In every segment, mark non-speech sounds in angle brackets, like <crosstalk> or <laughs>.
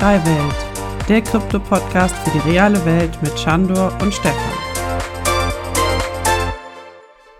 Web3 Welt, der Krypto-Podcast für die reale Welt mit Chandor und Stefan.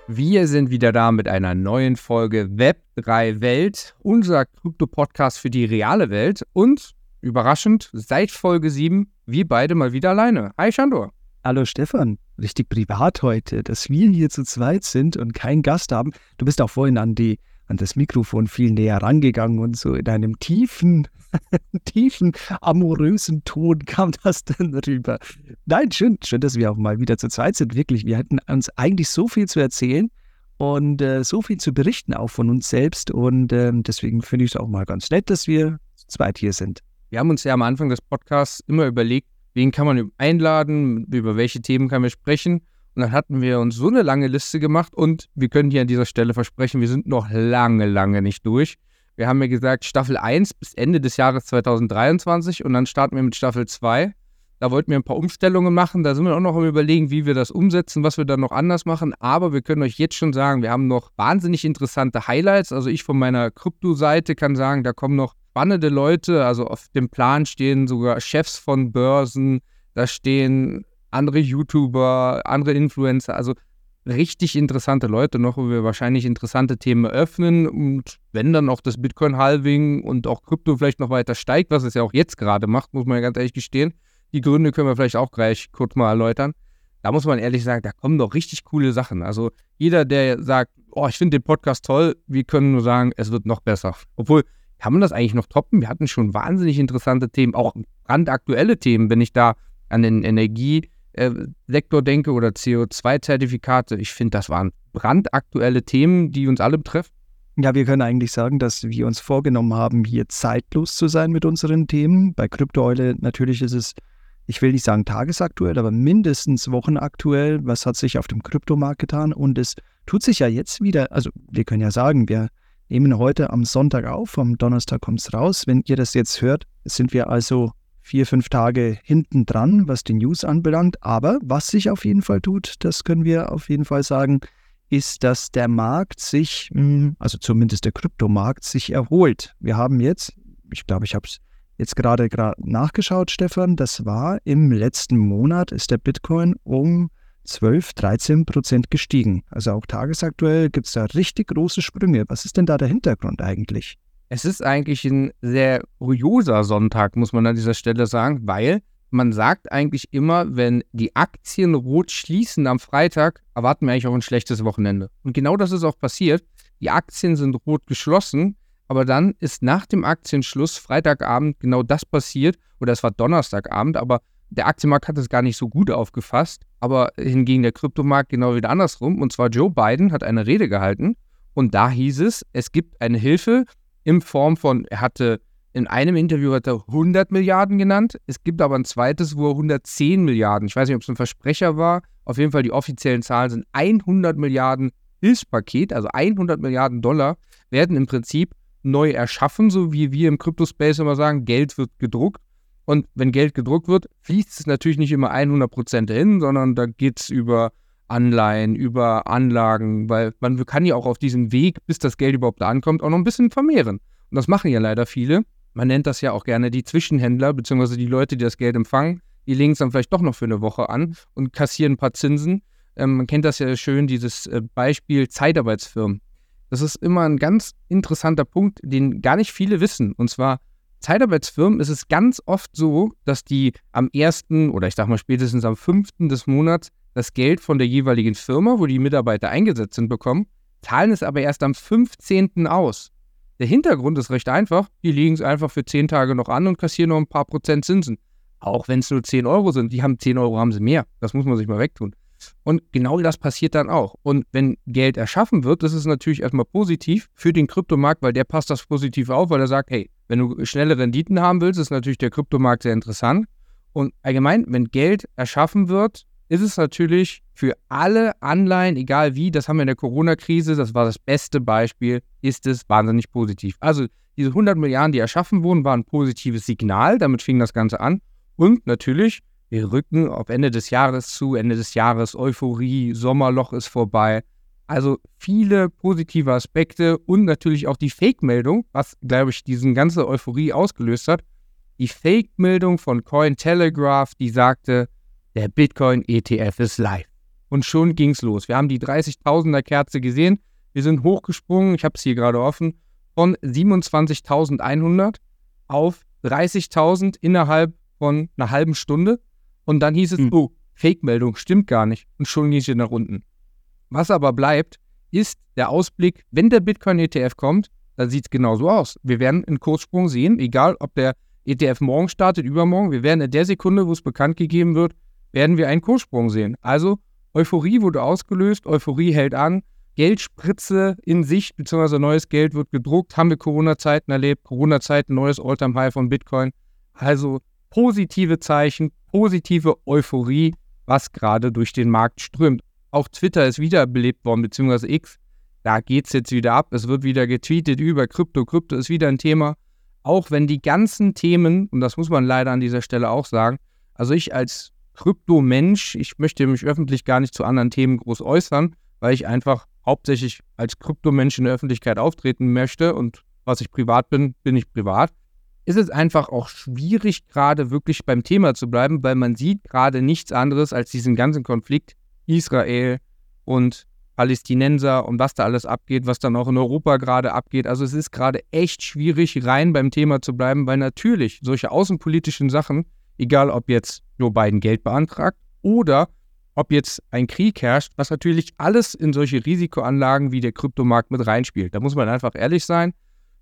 Wir sind wieder da mit einer neuen Folge Web3 Welt, unser Krypto-Podcast für die reale Welt. Und überraschend, seit Folge 7, wir beide mal wieder alleine. Hi Chandor. Hallo Stefan, richtig privat heute, dass wir hier zu zweit sind und keinen Gast haben. Du bist auch vorhin an, die, an das Mikrofon viel näher rangegangen und so in einem tiefen, <laughs> tiefen, amorösen Ton kam das dann rüber. Nein, schön, schön, dass wir auch mal wieder zu zweit sind. Wirklich, wir hatten uns eigentlich so viel zu erzählen und äh, so viel zu berichten auch von uns selbst und äh, deswegen finde ich es auch mal ganz nett, dass wir zu zweit hier sind. Wir haben uns ja am Anfang des Podcasts immer überlegt, wen kann man einladen, über welche Themen kann man sprechen. Und dann hatten wir uns so eine lange Liste gemacht und wir können hier an dieser Stelle versprechen, wir sind noch lange, lange nicht durch. Wir haben ja gesagt, Staffel 1 bis Ende des Jahres 2023 und dann starten wir mit Staffel 2. Da wollten wir ein paar Umstellungen machen. Da sind wir auch noch am Überlegen, wie wir das umsetzen, was wir dann noch anders machen. Aber wir können euch jetzt schon sagen, wir haben noch wahnsinnig interessante Highlights. Also ich von meiner Krypto-Seite kann sagen, da kommen noch spannende Leute. Also auf dem Plan stehen sogar Chefs von Börsen, da stehen andere YouTuber, andere Influencer, also richtig interessante Leute noch, wo wir wahrscheinlich interessante Themen öffnen und wenn dann auch das Bitcoin-Halving und auch Krypto vielleicht noch weiter steigt, was es ja auch jetzt gerade macht, muss man ja ganz ehrlich gestehen. Die Gründe können wir vielleicht auch gleich kurz mal erläutern. Da muss man ehrlich sagen, da kommen doch richtig coole Sachen. Also jeder, der sagt, oh, ich finde den Podcast toll, wir können nur sagen, es wird noch besser. Obwohl, kann man das eigentlich noch toppen? Wir hatten schon wahnsinnig interessante Themen, auch brandaktuelle Themen, wenn ich da an den Energiesektor denke oder CO2-Zertifikate. Ich finde, das waren brandaktuelle Themen, die uns alle betreffen. Ja, wir können eigentlich sagen, dass wir uns vorgenommen haben, hier zeitlos zu sein mit unseren Themen. Bei Kryptoeule natürlich ist es, ich will nicht sagen tagesaktuell, aber mindestens wochenaktuell. Was hat sich auf dem Kryptomarkt getan? Und es tut sich ja jetzt wieder, also wir können ja sagen, wir nehmen heute am Sonntag auf, am Donnerstag kommt es raus. Wenn ihr das jetzt hört, sind wir also vier, fünf Tage hinten dran, was die News anbelangt. Aber was sich auf jeden Fall tut, das können wir auf jeden Fall sagen, ist, dass der Markt sich, hm, also zumindest der Kryptomarkt, sich erholt. Wir haben jetzt, ich glaube, ich habe es jetzt gerade nachgeschaut, Stefan, das war im letzten Monat ist der Bitcoin um 12, 13 Prozent gestiegen. Also auch tagesaktuell gibt es da richtig große Sprünge. Was ist denn da der Hintergrund eigentlich? Es ist eigentlich ein sehr kurioser Sonntag, muss man an dieser Stelle sagen, weil man sagt eigentlich immer, wenn die Aktien rot schließen am Freitag, erwarten wir eigentlich auch ein schlechtes Wochenende. Und genau das ist auch passiert. Die Aktien sind rot geschlossen, aber dann ist nach dem Aktienschluss Freitagabend genau das passiert, oder es war Donnerstagabend, aber der Aktienmarkt hat es gar nicht so gut aufgefasst, aber hingegen der Kryptomarkt genau wieder andersrum. Und zwar Joe Biden hat eine Rede gehalten und da hieß es, es gibt eine Hilfe in Form von, er hatte in einem Interview hat er 100 Milliarden genannt. Es gibt aber ein zweites, wo er 110 Milliarden, ich weiß nicht, ob es ein Versprecher war. Auf jeden Fall die offiziellen Zahlen sind 100 Milliarden Hilfspaket, also 100 Milliarden Dollar, werden im Prinzip neu erschaffen, so wie wir im Crypto-Space immer sagen, Geld wird gedruckt. Und wenn Geld gedruckt wird, fließt es natürlich nicht immer 100% dahin, sondern da geht es über Anleihen, über Anlagen, weil man kann ja auch auf diesem Weg, bis das Geld überhaupt da ankommt, auch noch ein bisschen vermehren. Und das machen ja leider viele. Man nennt das ja auch gerne die Zwischenhändler, beziehungsweise die Leute, die das Geld empfangen. Die legen es dann vielleicht doch noch für eine Woche an und kassieren ein paar Zinsen. Ähm, man kennt das ja schön, dieses äh, Beispiel Zeitarbeitsfirmen. Das ist immer ein ganz interessanter Punkt, den gar nicht viele wissen. Und zwar, Zeitarbeitsfirmen ist es ganz oft so, dass die am ersten oder ich sag mal spätestens am fünften des Monats das Geld von der jeweiligen Firma, wo die Mitarbeiter eingesetzt sind, bekommen, zahlen es aber erst am 15. aus. Der Hintergrund ist recht einfach. Die legen es einfach für 10 Tage noch an und kassieren noch ein paar Prozent Zinsen. Auch wenn es nur 10 Euro sind. Die haben 10 Euro, haben sie mehr. Das muss man sich mal wegtun. Und genau das passiert dann auch. Und wenn Geld erschaffen wird, das ist natürlich erstmal positiv für den Kryptomarkt, weil der passt das positiv auf, weil er sagt, hey, wenn du schnelle Renditen haben willst, ist natürlich der Kryptomarkt sehr interessant. Und allgemein, wenn Geld erschaffen wird, ist es natürlich für alle Anleihen, egal wie, das haben wir in der Corona-Krise, das war das beste Beispiel, ist es wahnsinnig positiv. Also diese 100 Milliarden, die erschaffen wurden, waren ein positives Signal, damit fing das Ganze an. Und natürlich, wir rücken auf Ende des Jahres zu, Ende des Jahres Euphorie, Sommerloch ist vorbei. Also viele positive Aspekte und natürlich auch die Fake-Meldung, was, glaube ich, diesen ganze Euphorie ausgelöst hat. die Fake-Meldung von Cointelegraph, die sagte, der Bitcoin-ETF ist live. Und schon ging es los. Wir haben die 30.000er Kerze gesehen. Wir sind hochgesprungen, ich habe es hier gerade offen, von 27.100 auf 30.000 innerhalb von einer halben Stunde. Und dann hieß es, mhm. oh, Fake-Meldung, stimmt gar nicht. Und schon ging es nach unten. Was aber bleibt, ist der Ausblick, wenn der Bitcoin-ETF kommt, dann sieht es genauso aus. Wir werden einen Kurssprung sehen, egal ob der ETF morgen startet, übermorgen. Wir werden in der Sekunde, wo es bekannt gegeben wird, werden wir einen Kurssprung sehen. Also Euphorie wurde ausgelöst, Euphorie hält an, Geldspritze in Sicht, beziehungsweise neues Geld wird gedruckt, haben wir Corona-Zeiten erlebt, Corona-Zeiten, neues All-Time-High von Bitcoin. Also positive Zeichen, positive Euphorie, was gerade durch den Markt strömt. Auch Twitter ist wiederbelebt worden, beziehungsweise X. Da geht es jetzt wieder ab. Es wird wieder getweetet über Krypto. Krypto ist wieder ein Thema. Auch wenn die ganzen Themen, und das muss man leider an dieser Stelle auch sagen, also ich als Krypto-Mensch, ich möchte mich öffentlich gar nicht zu anderen Themen groß äußern, weil ich einfach hauptsächlich als Kryptomensch in der Öffentlichkeit auftreten möchte und was ich privat bin, bin ich privat, ist es einfach auch schwierig, gerade wirklich beim Thema zu bleiben, weil man sieht gerade nichts anderes als diesen ganzen Konflikt Israel und Palästinenser und was da alles abgeht, was dann auch in Europa gerade abgeht. Also es ist gerade echt schwierig, rein beim Thema zu bleiben, weil natürlich solche außenpolitischen Sachen, egal ob jetzt Joe Biden Geld beantragt oder ob jetzt ein Krieg herrscht, was natürlich alles in solche Risikoanlagen wie der Kryptomarkt mit reinspielt. Da muss man einfach ehrlich sein.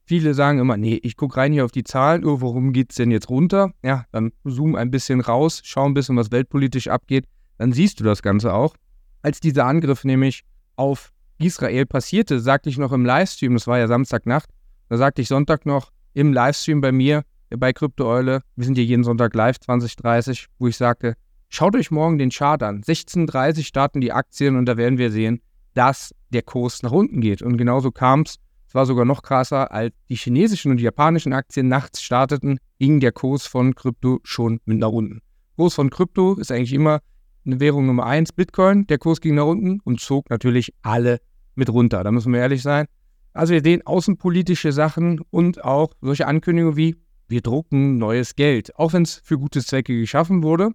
Viele sagen immer, nee, ich gucke rein hier auf die Zahlen, oh, warum geht es denn jetzt runter? Ja, dann zoom ein bisschen raus, schau ein bisschen, was weltpolitisch abgeht, dann siehst du das Ganze auch. Als dieser Angriff nämlich auf Israel passierte, sagte ich noch im Livestream, das war ja Samstagnacht, da sagte ich Sonntag noch im Livestream bei mir, bei Krypto Eule, wir sind hier jeden Sonntag live, 2030, wo ich sagte, Schaut euch morgen den Chart an. 16.30 starten die Aktien und da werden wir sehen, dass der Kurs nach unten geht. Und genauso kam es. Es war sogar noch krasser, als die chinesischen und die japanischen Aktien nachts starteten, ging der Kurs von Krypto schon mit nach unten. Kurs von Krypto ist eigentlich immer eine Währung Nummer 1, Bitcoin. Der Kurs ging nach unten und zog natürlich alle mit runter. Da müssen wir ehrlich sein. Also wir sehen außenpolitische Sachen und auch solche Ankündigungen wie wir drucken neues Geld. Auch wenn es für gute Zwecke geschaffen wurde,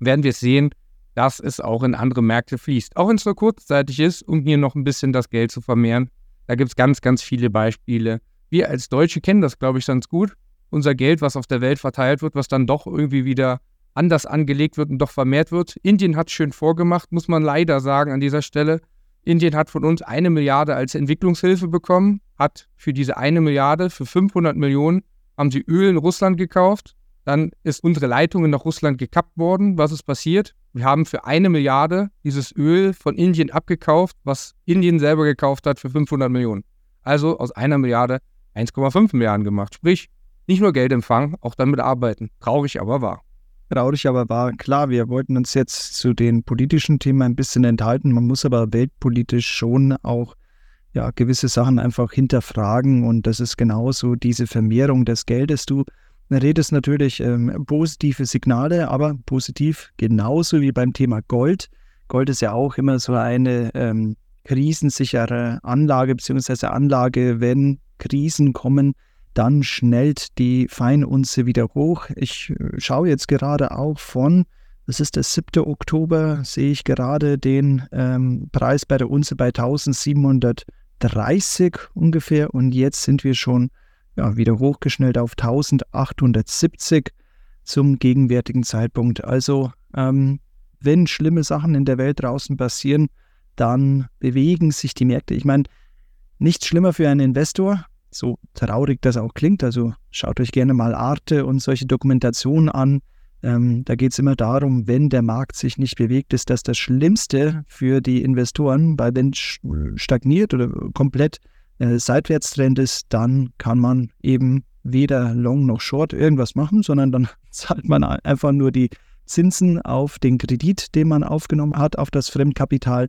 werden wir sehen, dass es auch in andere Märkte fließt. Auch wenn es nur kurzzeitig ist, um hier noch ein bisschen das Geld zu vermehren. Da gibt es ganz, ganz viele Beispiele. Wir als Deutsche kennen das, glaube ich, ganz gut. Unser Geld, was auf der Welt verteilt wird, was dann doch irgendwie wieder anders angelegt wird und doch vermehrt wird. Indien hat es schön vorgemacht, muss man leider sagen an dieser Stelle. Indien hat von uns eine Milliarde als Entwicklungshilfe bekommen, hat für diese eine Milliarde, für 500 Millionen, haben sie Öl in Russland gekauft dann ist unsere Leitung nach Russland gekappt worden. Was ist passiert? Wir haben für eine Milliarde dieses Öl von Indien abgekauft, was Indien selber gekauft hat für 500 Millionen. Also aus einer Milliarde 1,5 Milliarden gemacht. Sprich, nicht nur Geld empfangen, auch damit arbeiten. Traurig, aber wahr. Traurig, aber wahr. Klar, wir wollten uns jetzt zu den politischen Themen ein bisschen enthalten. Man muss aber weltpolitisch schon auch ja, gewisse Sachen einfach hinterfragen. Und das ist genauso diese Vermehrung des Geldes. Du redest natürlich ähm, positive Signale, aber positiv genauso wie beim Thema Gold. Gold ist ja auch immer so eine ähm, krisensichere Anlage, beziehungsweise Anlage, wenn Krisen kommen, dann schnellt die Feinunze wieder hoch. Ich äh, schaue jetzt gerade auch von, das ist der 7. Oktober, sehe ich gerade den ähm, Preis bei der Unze bei 1730 ungefähr und jetzt sind wir schon ja, wieder hochgeschnellt auf 1870 zum gegenwärtigen Zeitpunkt. Also ähm, wenn schlimme Sachen in der Welt draußen passieren, dann bewegen sich die Märkte. Ich meine, nichts schlimmer für einen Investor, so traurig das auch klingt. Also schaut euch gerne mal Arte und solche Dokumentationen an. Ähm, da geht es immer darum, wenn der Markt sich nicht bewegt, ist das das Schlimmste für die Investoren, weil wenn stagniert oder komplett äh, Seitwärtstrend ist, dann kann man eben weder Long noch Short irgendwas machen, sondern dann <laughs> zahlt man einfach nur die Zinsen auf den Kredit, den man aufgenommen hat, auf das Fremdkapital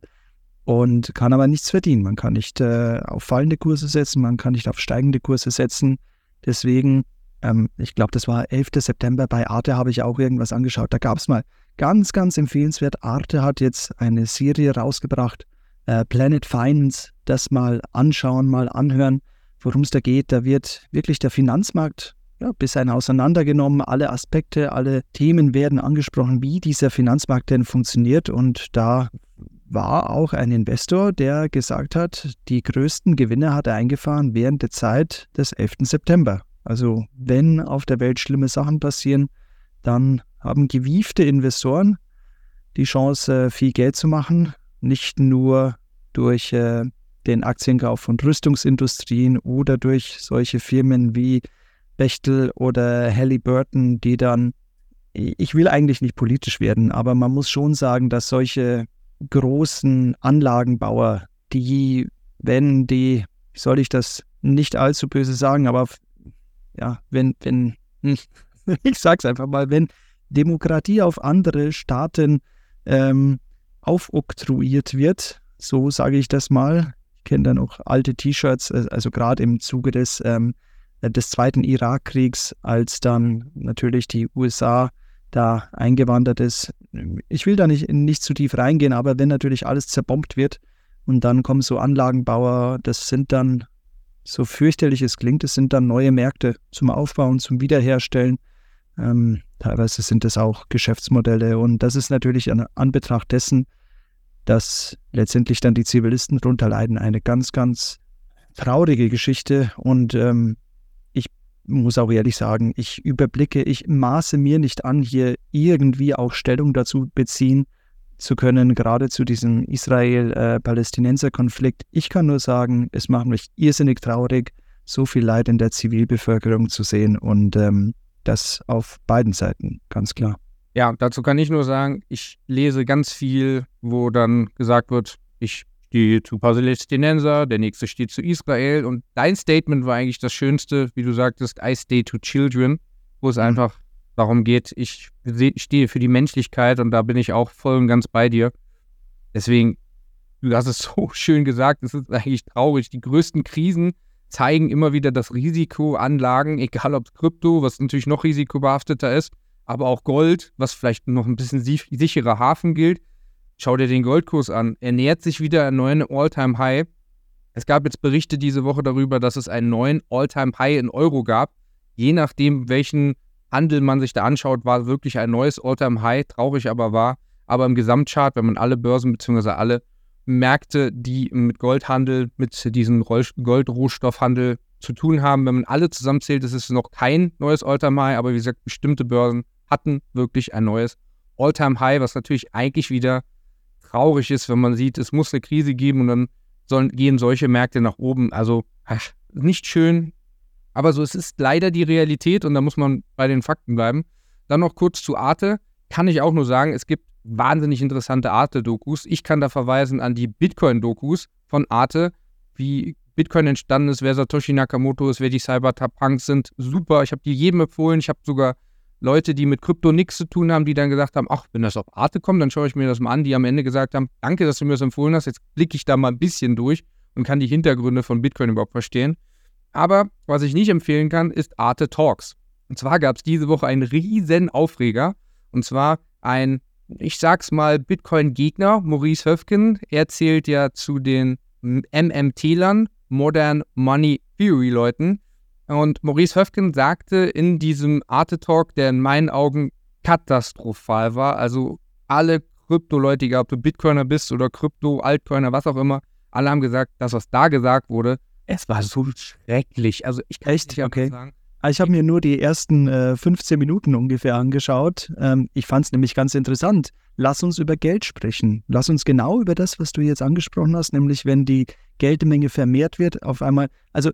und kann aber nichts verdienen. Man kann nicht äh, auf fallende Kurse setzen, man kann nicht auf steigende Kurse setzen. Deswegen, ähm, ich glaube, das war 11. September, bei Arte habe ich auch irgendwas angeschaut. Da gab es mal ganz, ganz empfehlenswert. Arte hat jetzt eine Serie rausgebracht, äh, Planet Finance, das mal anschauen, mal anhören, worum es da geht. Da wird wirklich der Finanzmarkt ja, bis ein auseinandergenommen. Alle Aspekte, alle Themen werden angesprochen, wie dieser Finanzmarkt denn funktioniert. Und da war auch ein Investor, der gesagt hat, die größten Gewinne hat er eingefahren während der Zeit des 11. September. Also wenn auf der Welt schlimme Sachen passieren, dann haben gewiefte Investoren die Chance, viel Geld zu machen, nicht nur durch äh, den Aktienkauf von Rüstungsindustrien oder durch solche Firmen wie Bechtel oder Halliburton, die dann, ich will eigentlich nicht politisch werden, aber man muss schon sagen, dass solche großen Anlagenbauer, die, wenn die, soll ich das nicht allzu böse sagen, aber ja, wenn, wenn, <laughs> ich sag's einfach mal, wenn Demokratie auf andere Staaten ähm, aufoktroyiert wird, so sage ich das mal. Ich kenne da noch alte T-Shirts, äh, also gerade im Zuge des, ähm, des Zweiten Irakkriegs, als dann natürlich die USA da eingewandert ist. Ich will da nicht, nicht zu tief reingehen, aber wenn natürlich alles zerbombt wird und dann kommen so Anlagenbauer, das sind dann, so fürchterlich es klingt, es sind dann neue Märkte zum Aufbauen, zum Wiederherstellen. Ähm, teilweise sind es auch Geschäftsmodelle. Und das ist natürlich an Anbetracht dessen, dass letztendlich dann die Zivilisten darunter leiden, eine ganz, ganz traurige Geschichte. Und ähm, ich muss auch ehrlich sagen, ich überblicke, ich maße mir nicht an, hier irgendwie auch Stellung dazu beziehen zu können, gerade zu diesem Israel-Palästinenser-Konflikt. Ich kann nur sagen, es macht mich irrsinnig traurig, so viel Leid in der Zivilbevölkerung zu sehen und ähm, das auf beiden Seiten, ganz klar. Ja, dazu kann ich nur sagen, ich lese ganz viel, wo dann gesagt wird, ich stehe zu Palästinenser, der nächste steht zu Israel und dein Statement war eigentlich das Schönste, wie du sagtest, I stay to children, wo es mhm. einfach darum geht, ich stehe für die Menschlichkeit und da bin ich auch voll und ganz bei dir. Deswegen, du hast es <laughs> so schön gesagt, es ist eigentlich traurig. Die größten Krisen zeigen immer wieder das Risikoanlagen, egal ob Krypto, was natürlich noch risikobehafteter ist, aber auch Gold, was vielleicht noch ein bisschen sicherer Hafen gilt. Schau dir den Goldkurs an. Er nähert sich wieder einem neuen All-Time-High. Es gab jetzt Berichte diese Woche darüber, dass es einen neuen All-Time-High in Euro gab. Je nachdem, welchen Handel man sich da anschaut, war wirklich ein neues All-Time-High. Traurig aber war. Aber im Gesamtchart, wenn man alle Börsen bzw. alle Märkte, die mit Goldhandel, mit diesem Goldrohstoffhandel zu tun haben. Wenn man alle zusammenzählt, ist es noch kein neues All-Time-High, aber wie gesagt, bestimmte Börsen hatten wirklich ein neues All-Time-High, was natürlich eigentlich wieder traurig ist, wenn man sieht, es muss eine Krise geben und dann sollen, gehen solche Märkte nach oben. Also ach, nicht schön, aber so es ist leider die Realität und da muss man bei den Fakten bleiben. Dann noch kurz zu Arte. Kann ich auch nur sagen, es gibt wahnsinnig interessante Arte-Dokus. Ich kann da verweisen an die Bitcoin-Dokus von Arte, wie Bitcoin entstanden ist, wer Satoshi Nakamoto ist, wer die Cyberpunks sind. Super, ich habe die jedem empfohlen. Ich habe sogar Leute, die mit Krypto nichts zu tun haben, die dann gesagt haben, ach, wenn das auf Arte kommt, dann schaue ich mir das mal an, die am Ende gesagt haben, danke, dass du mir das empfohlen hast, jetzt blicke ich da mal ein bisschen durch und kann die Hintergründe von Bitcoin überhaupt verstehen. Aber was ich nicht empfehlen kann, ist Arte Talks. Und zwar gab es diese Woche einen riesen Aufreger. Und zwar ein ich sag's mal, Bitcoin-Gegner, Maurice Höfgen. Er zählt ja zu den MMT-Lern, Modern Money Theory-Leuten. Und Maurice Höfgen sagte in diesem Arte Talk, der in meinen Augen katastrophal war, also alle Krypto-Leute, ob du Bitcoiner bist oder Krypto, Altcoiner, was auch immer, alle haben gesagt, das, was da gesagt wurde, es war so schrecklich. Also ich kann Echt? nicht okay. sagen. Ah, ich habe mir nur die ersten äh, 15 Minuten ungefähr angeschaut. Ähm, ich fand es nämlich ganz interessant. Lass uns über Geld sprechen. Lass uns genau über das, was du jetzt angesprochen hast, nämlich wenn die Geldmenge vermehrt wird, auf einmal. Also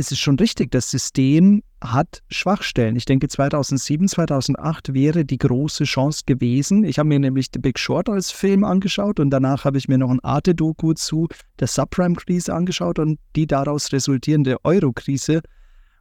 es ist schon richtig, das System hat Schwachstellen. Ich denke, 2007, 2008 wäre die große Chance gewesen. Ich habe mir nämlich The Big Short als Film angeschaut und danach habe ich mir noch ein Arte-Doku zu der Subprime-Krise angeschaut und die daraus resultierende Euro-Krise.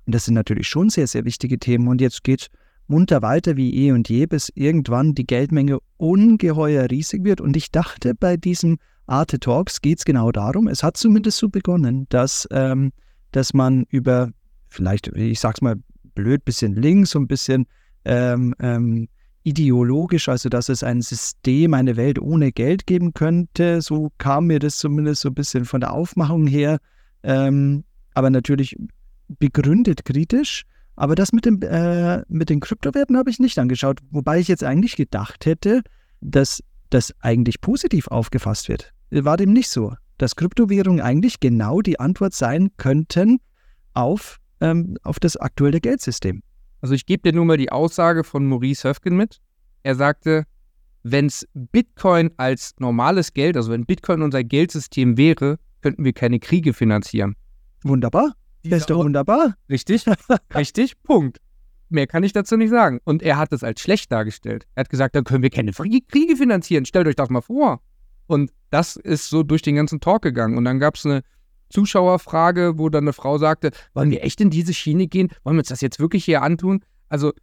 Und das sind natürlich schon sehr, sehr wichtige Themen. Und jetzt geht munter weiter wie eh und je, bis irgendwann die Geldmenge ungeheuer riesig wird. Und ich dachte, bei diesem Arte Talks geht es genau darum, es hat zumindest so begonnen, dass, ähm, dass man über, vielleicht, ich sag's mal blöd, bisschen links und ein bisschen ähm, ähm, ideologisch, also dass es ein System, eine Welt ohne Geld geben könnte. So kam mir das zumindest so ein bisschen von der Aufmachung her. Ähm, aber natürlich begründet kritisch, Aber das mit, dem, äh, mit den Kryptowerten habe ich nicht angeschaut, wobei ich jetzt eigentlich gedacht hätte, dass das eigentlich positiv aufgefasst wird. War dem nicht so, dass Kryptowährungen eigentlich genau die Antwort sein könnten auf, ähm, auf das aktuelle Geldsystem. Also ich gebe dir nur mal die Aussage von Maurice Höfgen mit. Er sagte, wenn es Bitcoin als normales Geld, also wenn Bitcoin unser Geldsystem wäre, könnten wir keine Kriege finanzieren. Wunderbar. Das ist doch wunderbar. Richtig, <laughs> richtig, Punkt. Mehr kann ich dazu nicht sagen. Und er hat es als schlecht dargestellt. Er hat gesagt, dann können wir keine Kriege finanzieren. Stellt euch das mal vor. Und das ist so durch den ganzen Talk gegangen. Und dann gab es eine Zuschauerfrage, wo dann eine Frau sagte, wollen wir echt in diese Schiene gehen? Wollen wir uns das jetzt wirklich hier antun? Also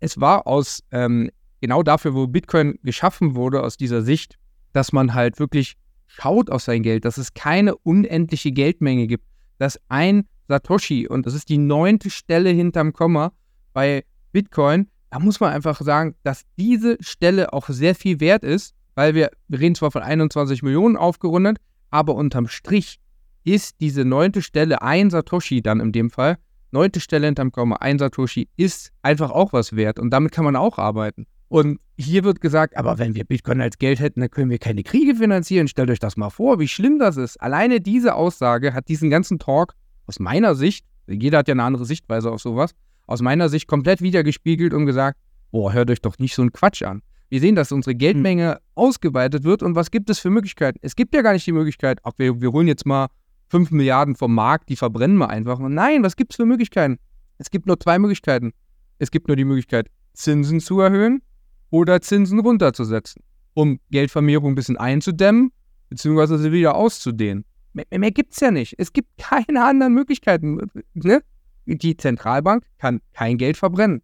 es war aus ähm, genau dafür, wo Bitcoin geschaffen wurde, aus dieser Sicht, dass man halt wirklich schaut auf sein Geld, dass es keine unendliche Geldmenge gibt, dass ein Satoshi, und das ist die neunte Stelle hinterm Komma bei Bitcoin, da muss man einfach sagen, dass diese Stelle auch sehr viel wert ist, weil wir, wir reden zwar von 21 Millionen aufgerundet, aber unterm Strich ist diese neunte Stelle ein Satoshi dann in dem Fall, neunte Stelle hinterm Komma, ein Satoshi, ist einfach auch was wert und damit kann man auch arbeiten. Und hier wird gesagt, aber wenn wir Bitcoin als Geld hätten, dann können wir keine Kriege finanzieren. Stellt euch das mal vor, wie schlimm das ist. Alleine diese Aussage hat diesen ganzen Talk aus meiner Sicht, jeder hat ja eine andere Sichtweise auf sowas, aus meiner Sicht komplett wiedergespiegelt und gesagt, boah, hört euch doch nicht so einen Quatsch an. Wir sehen, dass unsere Geldmenge hm. ausgeweitet wird und was gibt es für Möglichkeiten? Es gibt ja gar nicht die Möglichkeit, ob wir, wir holen jetzt mal 5 Milliarden vom Markt, die verbrennen wir einfach. Nein, was gibt es für Möglichkeiten? Es gibt nur zwei Möglichkeiten. Es gibt nur die Möglichkeit, Zinsen zu erhöhen oder Zinsen runterzusetzen, um Geldvermehrung ein bisschen einzudämmen, beziehungsweise sie wieder auszudehnen. Mehr, mehr gibt es ja nicht. Es gibt <laughs> keine anderen Möglichkeiten. Ne? Die Zentralbank kann kein Geld verbrennen.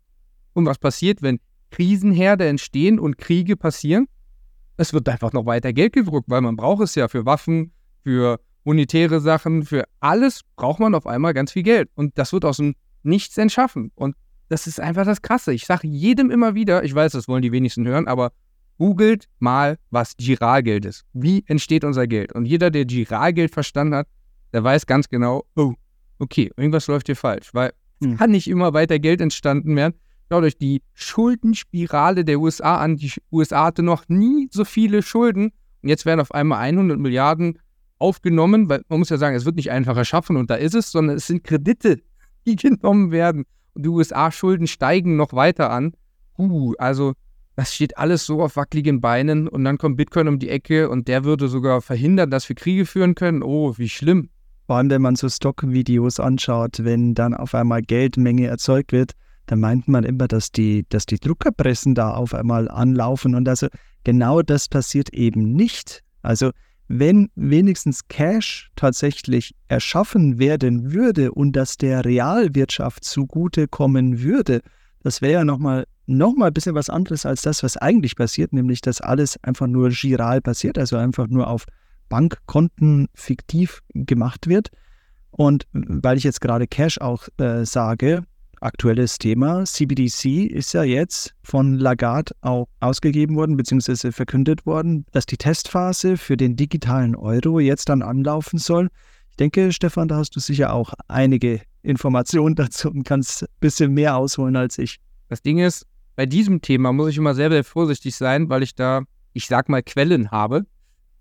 Und was passiert, wenn Krisenherde entstehen und Kriege passieren? Es wird einfach noch weiter Geld gedruckt, weil man braucht es ja für Waffen, für monetäre Sachen, für alles braucht man auf einmal ganz viel Geld. Und das wird aus dem Nichts entschaffen. Und das ist einfach das Krasse. Ich sage jedem immer wieder, ich weiß, das wollen die wenigsten hören, aber googelt mal, was Giralgeld ist. Wie entsteht unser Geld? Und jeder, der Giralgeld verstanden hat, der weiß ganz genau, oh, okay, irgendwas läuft hier falsch, weil hm. kann nicht immer weiter Geld entstanden werden. Schaut euch die Schuldenspirale der USA an. Die USA hatte noch nie so viele Schulden und jetzt werden auf einmal 100 Milliarden aufgenommen, weil man muss ja sagen, es wird nicht einfach erschaffen und da ist es, sondern es sind Kredite, <laughs> die genommen werden. Und die USA-Schulden steigen noch weiter an. Uh, also das steht alles so auf wackeligen Beinen und dann kommt Bitcoin um die Ecke und der würde sogar verhindern, dass wir Kriege führen können. Oh, wie schlimm. Vor allem, wenn man so Stockvideos anschaut, wenn dann auf einmal Geldmenge erzeugt wird, dann meint man immer, dass die, dass die Druckerpressen da auf einmal anlaufen und also genau das passiert eben nicht. Also wenn wenigstens Cash tatsächlich erschaffen werden würde und das der Realwirtschaft zugutekommen würde, das wäre ja nochmal noch mal ein bisschen was anderes als das, was eigentlich passiert, nämlich dass alles einfach nur giral passiert, also einfach nur auf Bankkonten fiktiv gemacht wird. Und weil ich jetzt gerade Cash auch äh, sage, aktuelles Thema, CBDC ist ja jetzt von Lagarde auch ausgegeben worden, beziehungsweise verkündet worden, dass die Testphase für den digitalen Euro jetzt dann anlaufen soll. Ich denke, Stefan, da hast du sicher auch einige Informationen <laughs> dazu und kannst ein bisschen mehr ausholen als ich. Das Ding ist, bei diesem Thema muss ich immer sehr, sehr vorsichtig sein, weil ich da, ich sag mal, Quellen habe,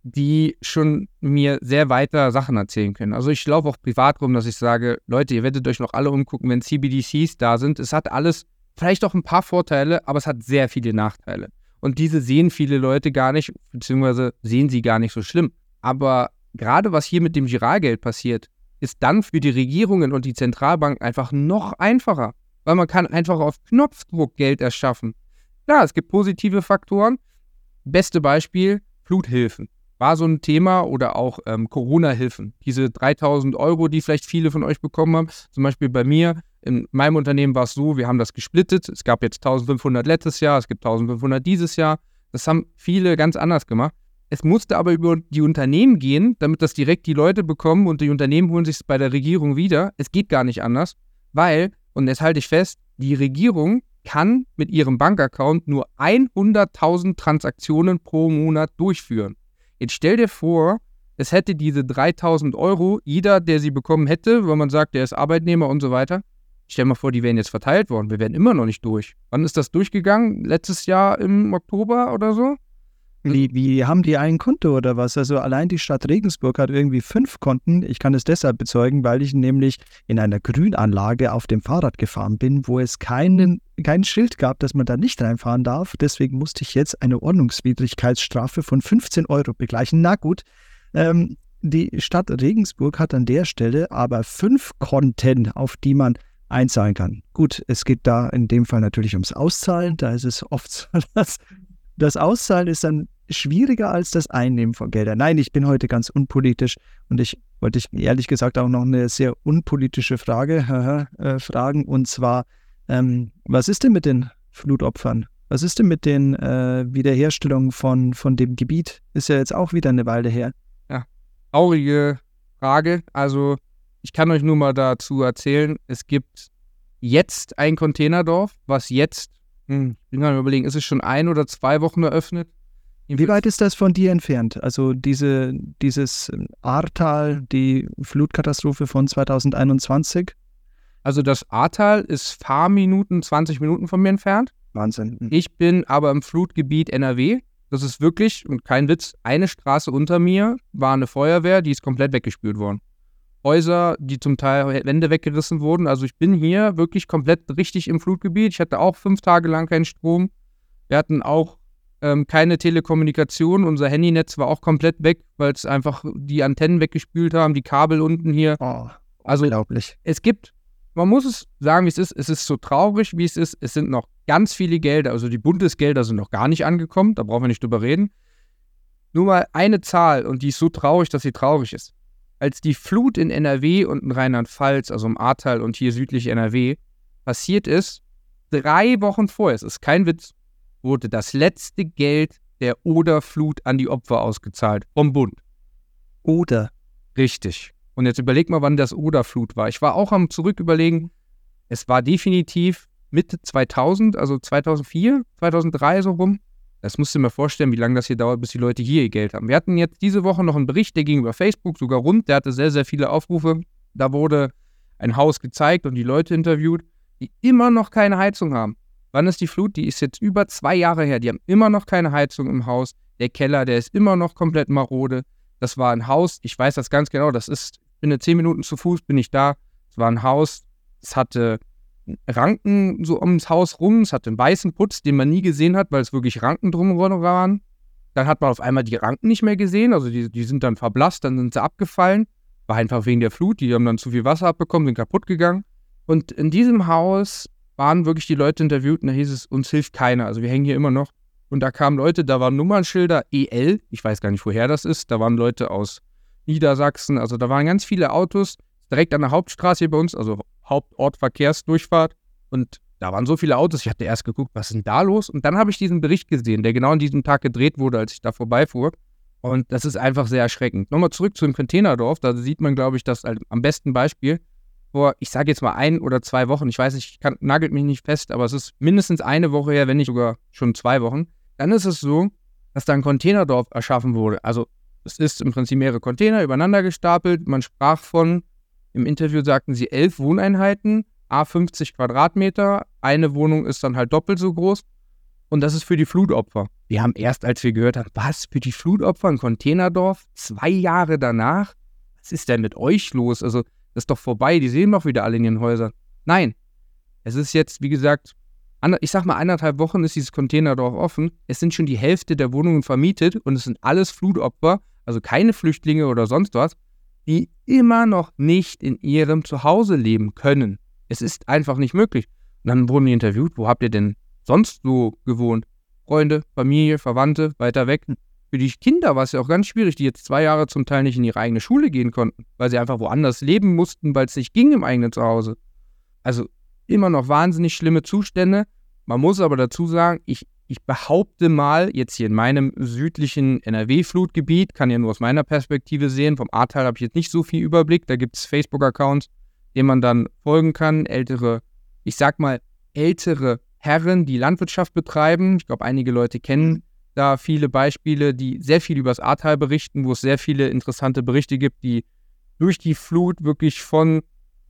die schon mir sehr weiter Sachen erzählen können. Also ich laufe auch privat rum, dass ich sage, Leute, ihr werdet euch noch alle umgucken, wenn CBDCs da sind. Es hat alles vielleicht auch ein paar Vorteile, aber es hat sehr viele Nachteile. Und diese sehen viele Leute gar nicht, beziehungsweise sehen sie gar nicht so schlimm. Aber gerade was hier mit dem Giralgeld passiert, ist dann für die Regierungen und die Zentralbank einfach noch einfacher weil man kann einfach auf Knopfdruck Geld erschaffen. Klar, es gibt positive Faktoren. Beste Beispiel, Fluthilfen. War so ein Thema oder auch ähm, Corona-Hilfen. Diese 3000 Euro, die vielleicht viele von euch bekommen haben. Zum Beispiel bei mir, in meinem Unternehmen war es so, wir haben das gesplittet. Es gab jetzt 1500 letztes Jahr, es gibt 1500 dieses Jahr. Das haben viele ganz anders gemacht. Es musste aber über die Unternehmen gehen, damit das direkt die Leute bekommen und die Unternehmen holen sich es bei der Regierung wieder. Es geht gar nicht anders, weil und jetzt halte ich fest, die Regierung kann mit ihrem Bankaccount nur 100.000 Transaktionen pro Monat durchführen. Jetzt stell dir vor, es hätte diese 3.000 Euro, jeder, der sie bekommen hätte, weil man sagt, der ist Arbeitnehmer und so weiter, Stell dir mal vor, die wären jetzt verteilt worden. Wir wären immer noch nicht durch. Wann ist das durchgegangen? Letztes Jahr im Oktober oder so? Wie, wie haben die ein Konto oder was? Also allein die Stadt Regensburg hat irgendwie fünf Konten. Ich kann es deshalb bezeugen, weil ich nämlich in einer Grünanlage auf dem Fahrrad gefahren bin, wo es keinen, kein Schild gab, dass man da nicht reinfahren darf. Deswegen musste ich jetzt eine Ordnungswidrigkeitsstrafe von 15 Euro begleichen. Na gut, ähm, die Stadt Regensburg hat an der Stelle aber fünf Konten, auf die man einzahlen kann. Gut, es geht da in dem Fall natürlich ums Auszahlen. Da ist es oft so, <laughs> dass das Auszahlen ist dann schwieriger als das Einnehmen von Geldern. Nein, ich bin heute ganz unpolitisch und ich wollte ich ehrlich gesagt auch noch eine sehr unpolitische Frage <laughs> äh, fragen und zwar, ähm, was ist denn mit den Flutopfern? Was ist denn mit den äh, Wiederherstellungen von, von dem Gebiet? Ist ja jetzt auch wieder eine Weile her. Ja, traurige Frage. Also ich kann euch nur mal dazu erzählen, es gibt jetzt ein Containerdorf, was jetzt hm, ich bin gerade überlegen, ist es schon ein oder zwei Wochen eröffnet? Wie weit ist das von dir entfernt? Also diese, dieses Ahrtal, die Flutkatastrophe von 2021? Also das Ahrtal ist Fahrminuten, 20 Minuten von mir entfernt. Wahnsinn. Hm. Ich bin aber im Flutgebiet NRW. Das ist wirklich, und kein Witz, eine Straße unter mir war eine Feuerwehr, die ist komplett weggespült worden. Häuser, die zum Teil Wände weggerissen wurden. Also ich bin hier wirklich komplett richtig im Flutgebiet. Ich hatte auch fünf Tage lang keinen Strom. Wir hatten auch ähm, keine Telekommunikation. Unser Handynetz war auch komplett weg, weil es einfach die Antennen weggespült haben, die Kabel unten hier. Oh, also unglaublich. Es gibt, man muss es sagen, wie es ist. Es ist so traurig, wie es ist. Es sind noch ganz viele Gelder, also die Bundesgelder sind noch gar nicht angekommen. Da brauchen wir nicht drüber reden. Nur mal eine Zahl und die ist so traurig, dass sie traurig ist als die Flut in NRW und in Rheinland-Pfalz, also im Ahrtal und hier südlich NRW, passiert ist, drei Wochen vorher, es ist kein Witz, wurde das letzte Geld der Oderflut an die Opfer ausgezahlt vom Bund. Oder? Richtig. Und jetzt überleg mal, wann das Oderflut war. Ich war auch am Zurücküberlegen. Es war definitiv Mitte 2000, also 2004, 2003 so rum. Das musst du mir vorstellen, wie lange das hier dauert, bis die Leute hier ihr Geld haben. Wir hatten jetzt diese Woche noch einen Bericht, der ging über Facebook sogar rund, der hatte sehr, sehr viele Aufrufe. Da wurde ein Haus gezeigt und die Leute interviewt, die immer noch keine Heizung haben. Wann ist die Flut? Die ist jetzt über zwei Jahre her. Die haben immer noch keine Heizung im Haus. Der Keller, der ist immer noch komplett marode. Das war ein Haus, ich weiß das ganz genau, das ist, ich bin zehn Minuten zu Fuß, bin ich da. Es war ein Haus, es hatte Ranken so ums Haus rum. Es hatte einen weißen Putz, den man nie gesehen hat, weil es wirklich Ranken drumherum waren. Dann hat man auf einmal die Ranken nicht mehr gesehen, also die, die sind dann verblasst, dann sind sie abgefallen. War einfach wegen der Flut, die haben dann zu viel Wasser abbekommen, sind kaputt gegangen. Und in diesem Haus waren wirklich die Leute interviewt und da hieß es, uns hilft keiner. Also wir hängen hier immer noch. Und da kamen Leute, da waren Nummernschilder EL, ich weiß gar nicht, woher das ist. Da waren Leute aus Niedersachsen, also da waren ganz viele Autos direkt an der Hauptstraße hier bei uns, also Hauptort Verkehrsdurchfahrt. Und da waren so viele Autos. Ich hatte erst geguckt, was ist denn da los? Und dann habe ich diesen Bericht gesehen, der genau an diesem Tag gedreht wurde, als ich da vorbeifuhr. Und das ist einfach sehr erschreckend. Nochmal zurück zu dem Containerdorf. Da sieht man, glaube ich, das am besten Beispiel. Vor, ich sage jetzt mal ein oder zwei Wochen, ich weiß nicht, kann, nagelt mich nicht fest, aber es ist mindestens eine Woche her, wenn nicht sogar schon zwei Wochen. Dann ist es so, dass da ein Containerdorf erschaffen wurde. Also es ist im Prinzip mehrere Container übereinander gestapelt. Man sprach von im Interview sagten sie elf Wohneinheiten, a 50 Quadratmeter. Eine Wohnung ist dann halt doppelt so groß. Und das ist für die Flutopfer. Wir haben erst, als wir gehört haben, was für die Flutopfer, ein Containerdorf, zwei Jahre danach? Was ist denn mit euch los? Also, das ist doch vorbei, die sehen doch wieder alle in ihren Häusern. Nein, es ist jetzt, wie gesagt, ich sag mal, eineinhalb Wochen ist dieses Containerdorf offen. Es sind schon die Hälfte der Wohnungen vermietet und es sind alles Flutopfer, also keine Flüchtlinge oder sonst was die immer noch nicht in ihrem Zuhause leben können. Es ist einfach nicht möglich. Und dann wurden die interviewt, wo habt ihr denn sonst so gewohnt? Freunde, Familie, Verwandte, weiter weg. Für die Kinder war es ja auch ganz schwierig, die jetzt zwei Jahre zum Teil nicht in ihre eigene Schule gehen konnten, weil sie einfach woanders leben mussten, weil es nicht ging im eigenen Zuhause. Also immer noch wahnsinnig schlimme Zustände. Man muss aber dazu sagen, ich ich behaupte mal, jetzt hier in meinem südlichen NRW-Flutgebiet, kann ja nur aus meiner Perspektive sehen, vom Ahrtal habe ich jetzt nicht so viel Überblick, da gibt es Facebook-Accounts, denen man dann folgen kann, ältere, ich sag mal, ältere Herren, die Landwirtschaft betreiben. Ich glaube, einige Leute kennen da viele Beispiele, die sehr viel über das Ahrtal berichten, wo es sehr viele interessante Berichte gibt, die durch die Flut wirklich von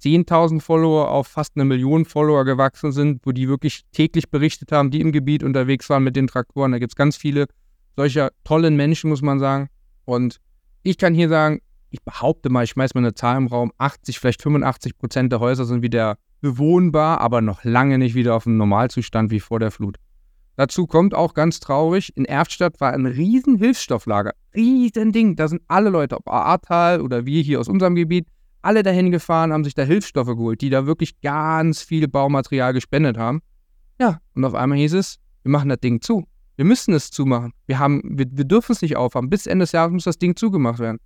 10.000 Follower auf fast eine Million Follower gewachsen sind, wo die wirklich täglich berichtet haben, die im Gebiet unterwegs waren mit den Traktoren. Da gibt es ganz viele solcher tollen Menschen, muss man sagen. Und ich kann hier sagen, ich behaupte mal, ich schmeiße mal eine Zahl im Raum, 80, vielleicht 85 Prozent der Häuser sind wieder bewohnbar, aber noch lange nicht wieder auf dem Normalzustand wie vor der Flut. Dazu kommt auch ganz traurig, in Erftstadt war ein riesen Hilfsstofflager. Riesen Ding. Da sind alle Leute, ob Ahrtal oder wir hier aus unserem Gebiet, alle dahin gefahren, haben sich da Hilfsstoffe geholt, die da wirklich ganz viel Baumaterial gespendet haben. Ja, und auf einmal hieß es, wir machen das Ding zu. Wir müssen es zumachen. Wir, haben, wir, wir dürfen es nicht aufhaben. Bis Ende des Jahres muss das Ding zugemacht werden.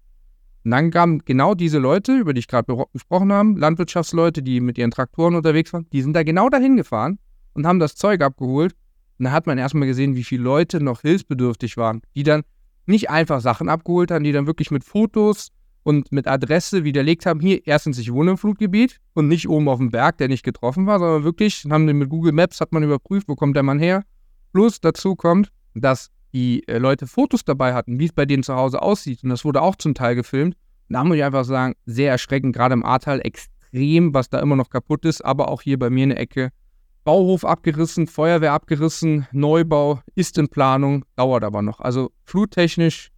Und dann kamen genau diese Leute, über die ich gerade gesprochen habe, Landwirtschaftsleute, die mit ihren Traktoren unterwegs waren, die sind da genau dahin gefahren und haben das Zeug abgeholt und da hat man erstmal gesehen, wie viele Leute noch hilfsbedürftig waren, die dann nicht einfach Sachen abgeholt haben, die dann wirklich mit Fotos und mit Adresse widerlegt haben, hier erstens, ich wohne im Flutgebiet und nicht oben auf dem Berg, der nicht getroffen war, sondern wirklich, haben mit Google Maps, hat man überprüft, wo kommt der Mann her. Plus dazu kommt, dass die äh, Leute Fotos dabei hatten, wie es bei denen zu Hause aussieht. Und das wurde auch zum Teil gefilmt. Da muss ich einfach sagen, sehr erschreckend, gerade im Ahrtal extrem, was da immer noch kaputt ist, aber auch hier bei mir in der Ecke Bauhof abgerissen, Feuerwehr abgerissen, Neubau ist in Planung, dauert aber noch. Also fluttechnisch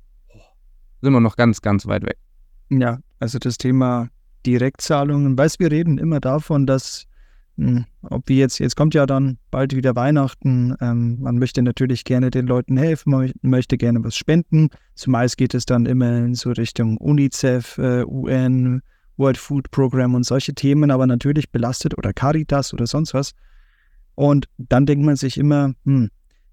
sind wir noch ganz, ganz weit weg. Ja, also das Thema Direktzahlungen, weißt wir reden immer davon, dass hm, ob wir jetzt, jetzt kommt ja dann bald wieder Weihnachten, ähm, man möchte natürlich gerne den Leuten helfen, man möchte gerne was spenden. Zumeist geht es dann immer in so Richtung UNICEF, äh, UN, World Food Program und solche Themen, aber natürlich belastet oder Caritas oder sonst was. Und dann denkt man sich immer, hm,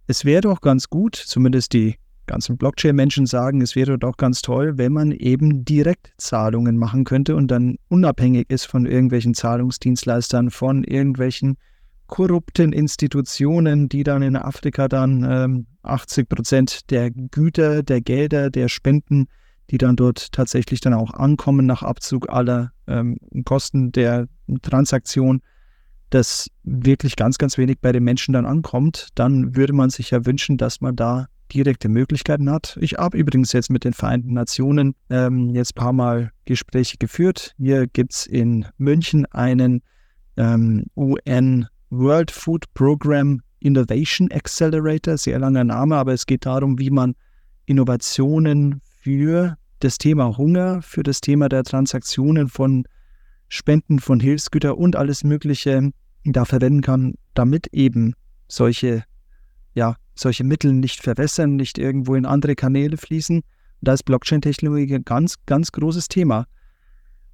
es wäre doch ganz gut, zumindest die ganzen Blockchain-Menschen sagen, es wäre doch ganz toll, wenn man eben Direktzahlungen machen könnte und dann unabhängig ist von irgendwelchen Zahlungsdienstleistern, von irgendwelchen korrupten Institutionen, die dann in Afrika dann ähm, 80 Prozent der Güter, der Gelder, der Spenden, die dann dort tatsächlich dann auch ankommen nach Abzug aller ähm, Kosten der Transaktion, dass wirklich ganz, ganz wenig bei den Menschen dann ankommt, dann würde man sich ja wünschen, dass man da direkte Möglichkeiten hat. Ich habe übrigens jetzt mit den Vereinten Nationen ähm, jetzt ein paar Mal Gespräche geführt. Hier gibt es in München einen ähm, UN World Food Program Innovation Accelerator, sehr langer Name, aber es geht darum, wie man Innovationen für das Thema Hunger, für das Thema der Transaktionen von Spenden von Hilfsgütern und alles Mögliche da verwenden kann, damit eben solche, ja, solche Mittel nicht verwässern, nicht irgendwo in andere Kanäle fließen. Da ist Blockchain-Technologie ein ganz, ganz großes Thema.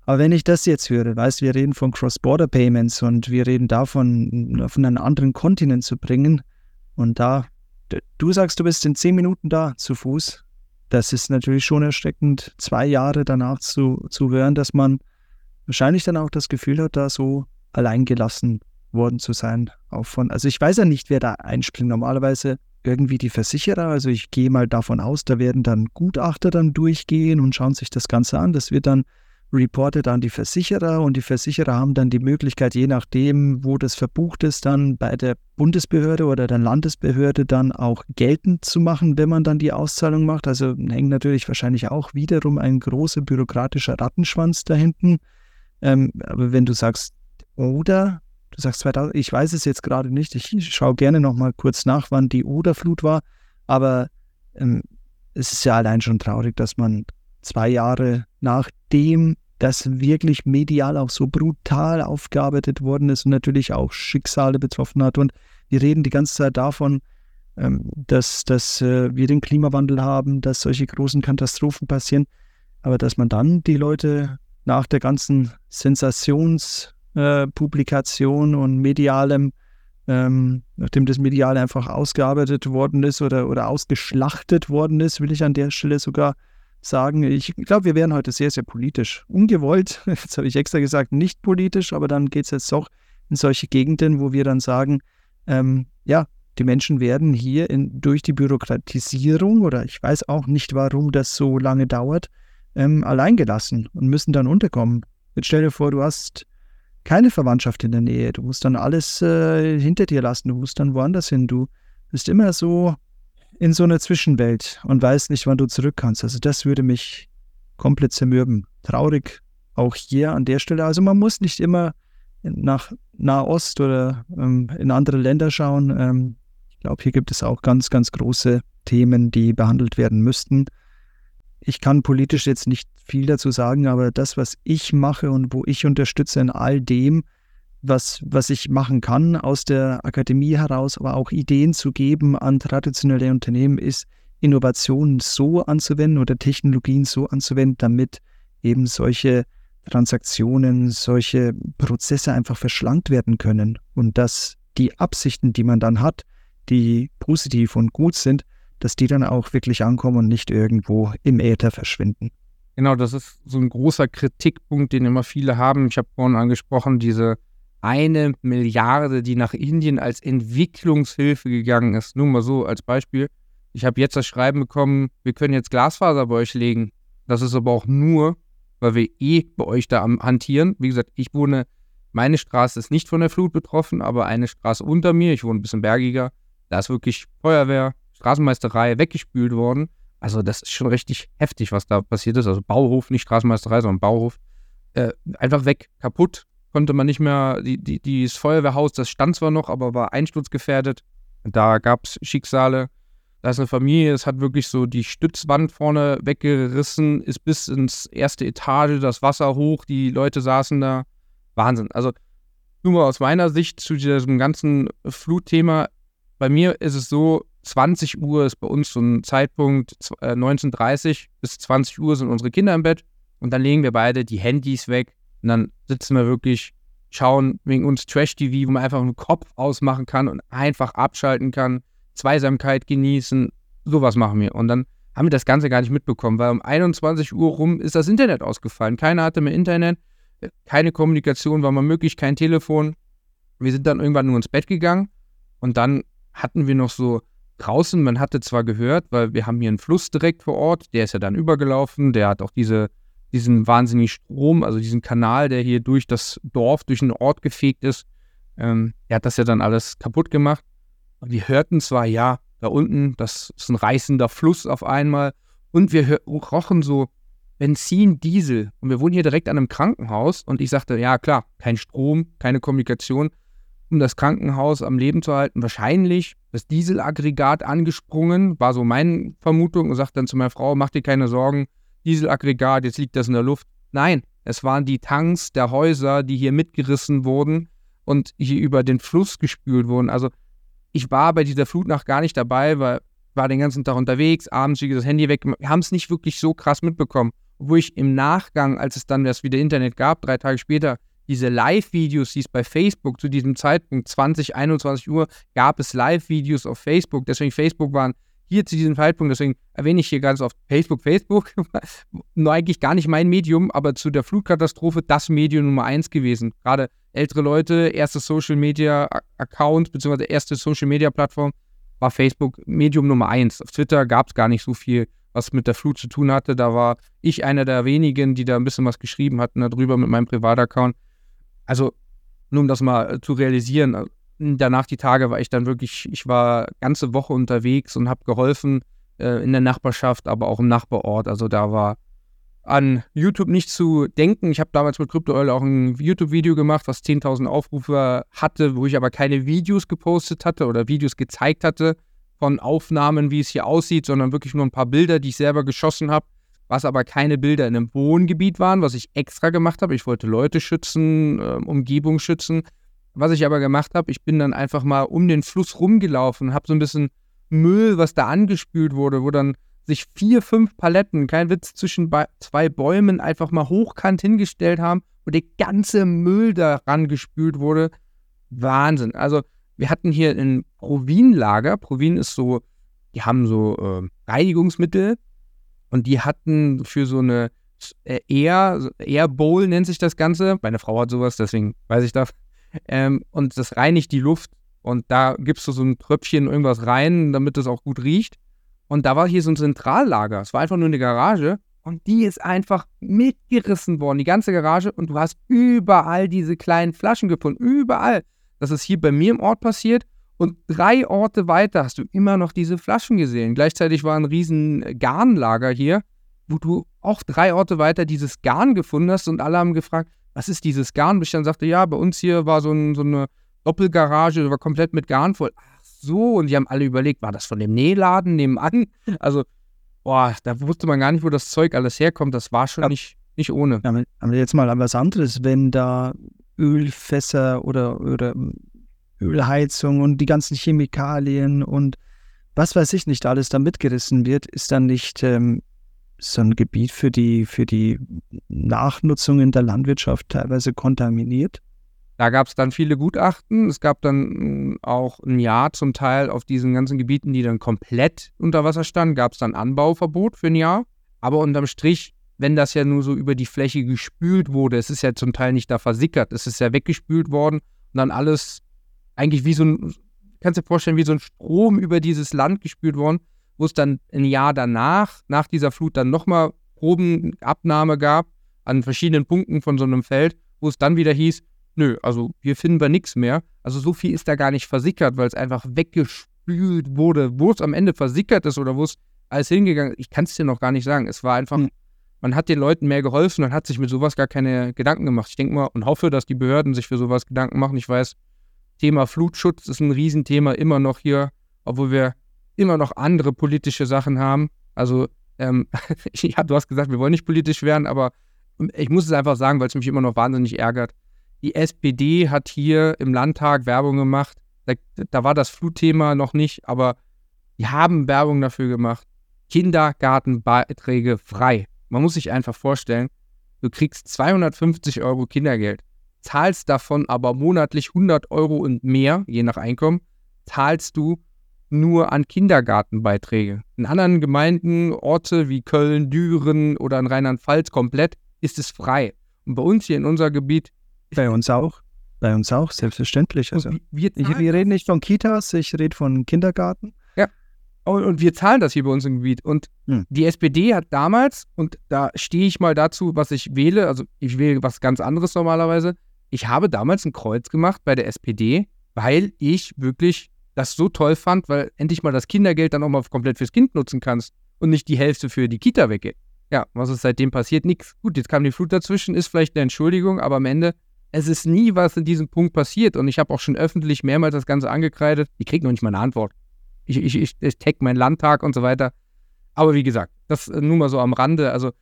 Aber wenn ich das jetzt höre, weißt wir reden von Cross-Border-Payments und wir reden davon, von einem anderen Kontinent zu bringen und da, du sagst, du bist in zehn Minuten da zu Fuß, das ist natürlich schon erschreckend, zwei Jahre danach zu, zu hören, dass man wahrscheinlich dann auch das Gefühl hat, da so alleingelassen worden zu sein. Auch von, also ich weiß ja nicht, wer da einspringt. Normalerweise irgendwie die Versicherer. Also ich gehe mal davon aus, da werden dann Gutachter dann durchgehen und schauen sich das Ganze an. Das wird dann reportet an die Versicherer und die Versicherer haben dann die Möglichkeit, je nachdem, wo das verbucht ist, dann bei der Bundesbehörde oder der Landesbehörde dann auch geltend zu machen, wenn man dann die Auszahlung macht. Also hängt natürlich wahrscheinlich auch wiederum ein großer bürokratischer Rattenschwanz da hinten. Ähm, aber wenn du sagst, oder Du sagst 2000, ich weiß es jetzt gerade nicht. Ich schaue gerne noch mal kurz nach, wann die Oderflut war. Aber ähm, es ist ja allein schon traurig, dass man zwei Jahre nachdem das wirklich medial auch so brutal aufgearbeitet worden ist und natürlich auch Schicksale betroffen hat. Und wir reden die ganze Zeit davon, ähm, dass, dass äh, wir den Klimawandel haben, dass solche großen Katastrophen passieren. Aber dass man dann die Leute nach der ganzen Sensations- Publikation und medialem, ähm, nachdem das medial einfach ausgearbeitet worden ist oder, oder ausgeschlachtet worden ist, will ich an der Stelle sogar sagen, ich glaube, wir wären heute sehr, sehr politisch. Ungewollt, <laughs> jetzt habe ich extra gesagt, nicht politisch, aber dann geht es jetzt doch in solche Gegenden, wo wir dann sagen, ähm, ja, die Menschen werden hier in, durch die Bürokratisierung oder ich weiß auch nicht, warum das so lange dauert, ähm, alleingelassen und müssen dann unterkommen. Jetzt stell dir vor, du hast keine Verwandtschaft in der Nähe. Du musst dann alles äh, hinter dir lassen. Du musst dann woanders hin. Du bist immer so in so einer Zwischenwelt und weißt nicht, wann du zurück kannst. Also das würde mich komplett zermürben. Traurig, auch hier an der Stelle, also man muss nicht immer nach Nahost oder ähm, in andere Länder schauen. Ähm, ich glaube, hier gibt es auch ganz, ganz große Themen, die behandelt werden müssten. Ich kann politisch jetzt nicht viel dazu sagen, aber das, was ich mache und wo ich unterstütze in all dem, was, was ich machen kann aus der Akademie heraus, aber auch Ideen zu geben an traditionelle Unternehmen, ist Innovationen so anzuwenden oder Technologien so anzuwenden, damit eben solche Transaktionen, solche Prozesse einfach verschlankt werden können. Und dass die Absichten, die man dann hat, die positiv und gut sind, dass die dann auch wirklich ankommen und nicht irgendwo im Äther verschwinden. Genau, das ist so ein großer Kritikpunkt, den immer viele haben. Ich habe vorhin angesprochen, diese eine Milliarde, die nach Indien als Entwicklungshilfe gegangen ist. Nur mal so als Beispiel. Ich habe jetzt das Schreiben bekommen, wir können jetzt Glasfaser bei euch legen. Das ist aber auch nur, weil wir eh bei euch da am Hantieren. Wie gesagt, ich wohne, meine Straße ist nicht von der Flut betroffen, aber eine Straße unter mir, ich wohne ein bisschen bergiger, da ist wirklich Feuerwehr, Straßenmeisterei weggespült worden. Also das ist schon richtig heftig, was da passiert ist. Also Bauhof, nicht Straßenmeisterei, sondern Bauhof. Äh, einfach weg, kaputt. Konnte man nicht mehr, die, die, dieses Feuerwehrhaus, das stand zwar noch, aber war einsturzgefährdet. Da gab es Schicksale. Da ist eine Familie, es hat wirklich so die Stützwand vorne weggerissen, ist bis ins erste Etage, das Wasser hoch, die Leute saßen da. Wahnsinn. Also nur mal aus meiner Sicht zu diesem ganzen Flutthema. Bei mir ist es so, 20 Uhr ist bei uns so ein Zeitpunkt, 19.30 äh, bis 20 Uhr sind unsere Kinder im Bett und dann legen wir beide die Handys weg und dann sitzen wir wirklich, schauen wegen uns Trash-TV, wo man einfach einen Kopf ausmachen kann und einfach abschalten kann, Zweisamkeit genießen, sowas machen wir. Und dann haben wir das Ganze gar nicht mitbekommen, weil um 21 Uhr rum ist das Internet ausgefallen. Keiner hatte mehr Internet, keine Kommunikation war mal möglich, kein Telefon. Wir sind dann irgendwann nur ins Bett gegangen und dann hatten wir noch so draußen, man hatte zwar gehört, weil wir haben hier einen Fluss direkt vor Ort, der ist ja dann übergelaufen, der hat auch diese, diesen wahnsinnigen Strom, also diesen Kanal, der hier durch das Dorf, durch den Ort gefegt ist, ähm, der hat das ja dann alles kaputt gemacht. Und wir hörten zwar, ja, da unten, das ist ein reißender Fluss auf einmal, und wir rochen so Benzin, Diesel. Und wir wohnen hier direkt an einem Krankenhaus. Und ich sagte, ja, klar, kein Strom, keine Kommunikation um das Krankenhaus am Leben zu halten, wahrscheinlich das Dieselaggregat angesprungen, war so meine Vermutung und sagte dann zu meiner Frau, mach dir keine Sorgen, Dieselaggregat, jetzt liegt das in der Luft. Nein, es waren die Tanks der Häuser, die hier mitgerissen wurden und hier über den Fluss gespült wurden. Also ich war bei dieser Flutnacht gar nicht dabei, weil war den ganzen Tag unterwegs, abends wie das Handy weg. Haben es nicht wirklich so krass mitbekommen. Obwohl ich im Nachgang, als es dann das wieder Internet gab, drei Tage später, diese Live-Videos, die es bei Facebook zu diesem Zeitpunkt, 20, 21 Uhr, gab es Live-Videos auf Facebook. Deswegen Facebook waren hier zu diesem Zeitpunkt, deswegen erwähne ich hier ganz oft Facebook, Facebook, <laughs> nur eigentlich gar nicht mein Medium, aber zu der Flutkatastrophe das Medium Nummer eins gewesen. Gerade ältere Leute, erste Social Media Account, beziehungsweise erste Social Media Plattform war Facebook Medium Nummer eins. Auf Twitter gab es gar nicht so viel, was mit der Flut zu tun hatte. Da war ich einer der wenigen, die da ein bisschen was geschrieben hatten darüber mit meinem Privataccount. Also, nur um das mal äh, zu realisieren, äh, danach die Tage war ich dann wirklich, ich war ganze Woche unterwegs und habe geholfen äh, in der Nachbarschaft, aber auch im Nachbarort. Also da war an YouTube nicht zu denken. Ich habe damals mit CryptoOil auch ein YouTube-Video gemacht, was 10.000 Aufrufe hatte, wo ich aber keine Videos gepostet hatte oder Videos gezeigt hatte von Aufnahmen, wie es hier aussieht, sondern wirklich nur ein paar Bilder, die ich selber geschossen habe was aber keine Bilder in einem Wohngebiet waren, was ich extra gemacht habe. Ich wollte Leute schützen, äh, Umgebung schützen. Was ich aber gemacht habe, ich bin dann einfach mal um den Fluss rumgelaufen, habe so ein bisschen Müll, was da angespült wurde, wo dann sich vier, fünf Paletten, kein Witz, zwischen zwei Bäumen einfach mal hochkant hingestellt haben und der ganze Müll daran gespült wurde. Wahnsinn. Also wir hatten hier ein Provin-Lager. Provin ist so, die haben so äh, Reinigungsmittel, und die hatten für so eine äh, Air, Air Bowl nennt sich das Ganze. Meine Frau hat sowas, deswegen weiß ich das. Ähm, und das reinigt die Luft. Und da gibst du so ein Tröpfchen irgendwas rein, damit es auch gut riecht. Und da war hier so ein Zentrallager. Es war einfach nur eine Garage. Und die ist einfach mitgerissen worden, die ganze Garage. Und du hast überall diese kleinen Flaschen gefunden. Überall. Das ist hier bei mir im Ort passiert. Und drei Orte weiter hast du immer noch diese Flaschen gesehen. Gleichzeitig war ein riesen Garnlager hier. wo du auch drei Orte weiter dieses Garn gefunden hast und alle haben gefragt, was ist dieses Garn? Bis ich dann sagte, ja, bei uns hier war so, ein, so eine Doppelgarage, war komplett mit Garn voll. Ach so, und die haben alle überlegt, war das von dem Nähladen nebenan? <laughs> Also, boah, da wusste man gar nicht, wo das Zeug alles herkommt. Das war schon ja. nicht, nicht ohne. Ja, aber jetzt mal was anderes, wenn da Ölfässer oder, oder Ölheizung und die ganzen Chemikalien und was weiß ich nicht alles da mitgerissen wird, ist dann nicht ähm, so ein Gebiet für die, für die Nachnutzung in der Landwirtschaft teilweise kontaminiert? Da gab es dann viele Gutachten. Es gab dann hm, auch ein Jahr zum Teil auf diesen ganzen Gebieten, die dann komplett unter Wasser standen, gab es dann Anbauverbot für ein Jahr. Aber unterm Strich, wenn das ja nur so über die Fläche gespült wurde, es ist ja zum Teil nicht da versickert, es ist ja weggespült worden und dann alles eigentlich wie so ein, kannst du dir vorstellen, wie so ein Strom über dieses Land gespült worden, wo es dann ein Jahr danach, nach dieser Flut, dann nochmal Probenabnahme gab an verschiedenen Punkten von so einem Feld, wo es dann wieder hieß, nö, also hier finden wir nichts mehr. Also so viel ist da gar nicht versickert, weil es einfach weggespült wurde. Wo es am Ende versickert ist oder wo es alles hingegangen ist, ich kann es dir noch gar nicht sagen. Es war einfach, mhm. man hat den Leuten mehr geholfen und hat sich mit sowas gar keine Gedanken gemacht. Ich denke mal und hoffe, dass die Behörden sich für sowas Gedanken machen. Ich weiß, Thema Flutschutz ist ein Riesenthema immer noch hier, obwohl wir immer noch andere politische Sachen haben. Also, ähm, <laughs> ja, du hast gesagt, wir wollen nicht politisch werden, aber ich muss es einfach sagen, weil es mich immer noch wahnsinnig ärgert die SPD hat hier im Landtag Werbung gemacht. Da, da, war das Flutthema noch nicht, aber die haben Werbung dafür gemacht. Kindergartenbeiträge frei. Man muss sich einfach vorstellen, du kriegst 250 Euro Kindergeld, zahlst davon aber monatlich 100 Euro und mehr, je nach Einkommen, zahlst du nur an Kindergartenbeiträge. In anderen Gemeinden, Orte wie Köln, Düren oder in Rheinland-Pfalz komplett ist es frei. Und bei uns hier in unser Gebiet bei uns auch. Bei uns auch, selbstverständlich. Also, wir, ich, wir reden nicht von Kitas, ich rede von Kindergarten. Ja. Und, und, wir zahlen das hier bei uns im Gebiet. Und hm. die SPD hat damals, und da stehe ich mal dazu, was ich wähle, also ich wähle was ganz anderes normalerweise. Ich habe damals ein Kreuz gemacht bei der SPD, weil ich wirklich das so toll fand, weil endlich mal das Kindergeld dann auch mal komplett fürs Kind nutzen kannst und nicht die Hälfte für die Kita weggeht. Ja, was ist seitdem passiert? Nix. Gut, jetzt kam die Flut dazwischen, ist vielleicht eine Entschuldigung, aber am Ende es ist nie was in diesem Punkt passiert und ich habe auch schon öffentlich mehrmals das Ganze angekreidet. Ich kriege noch nicht mal eine Antwort. Ich, ich, ich, ich tag meinen Landtag und so weiter. Aber wie gesagt, das nur mal so am Rande. Also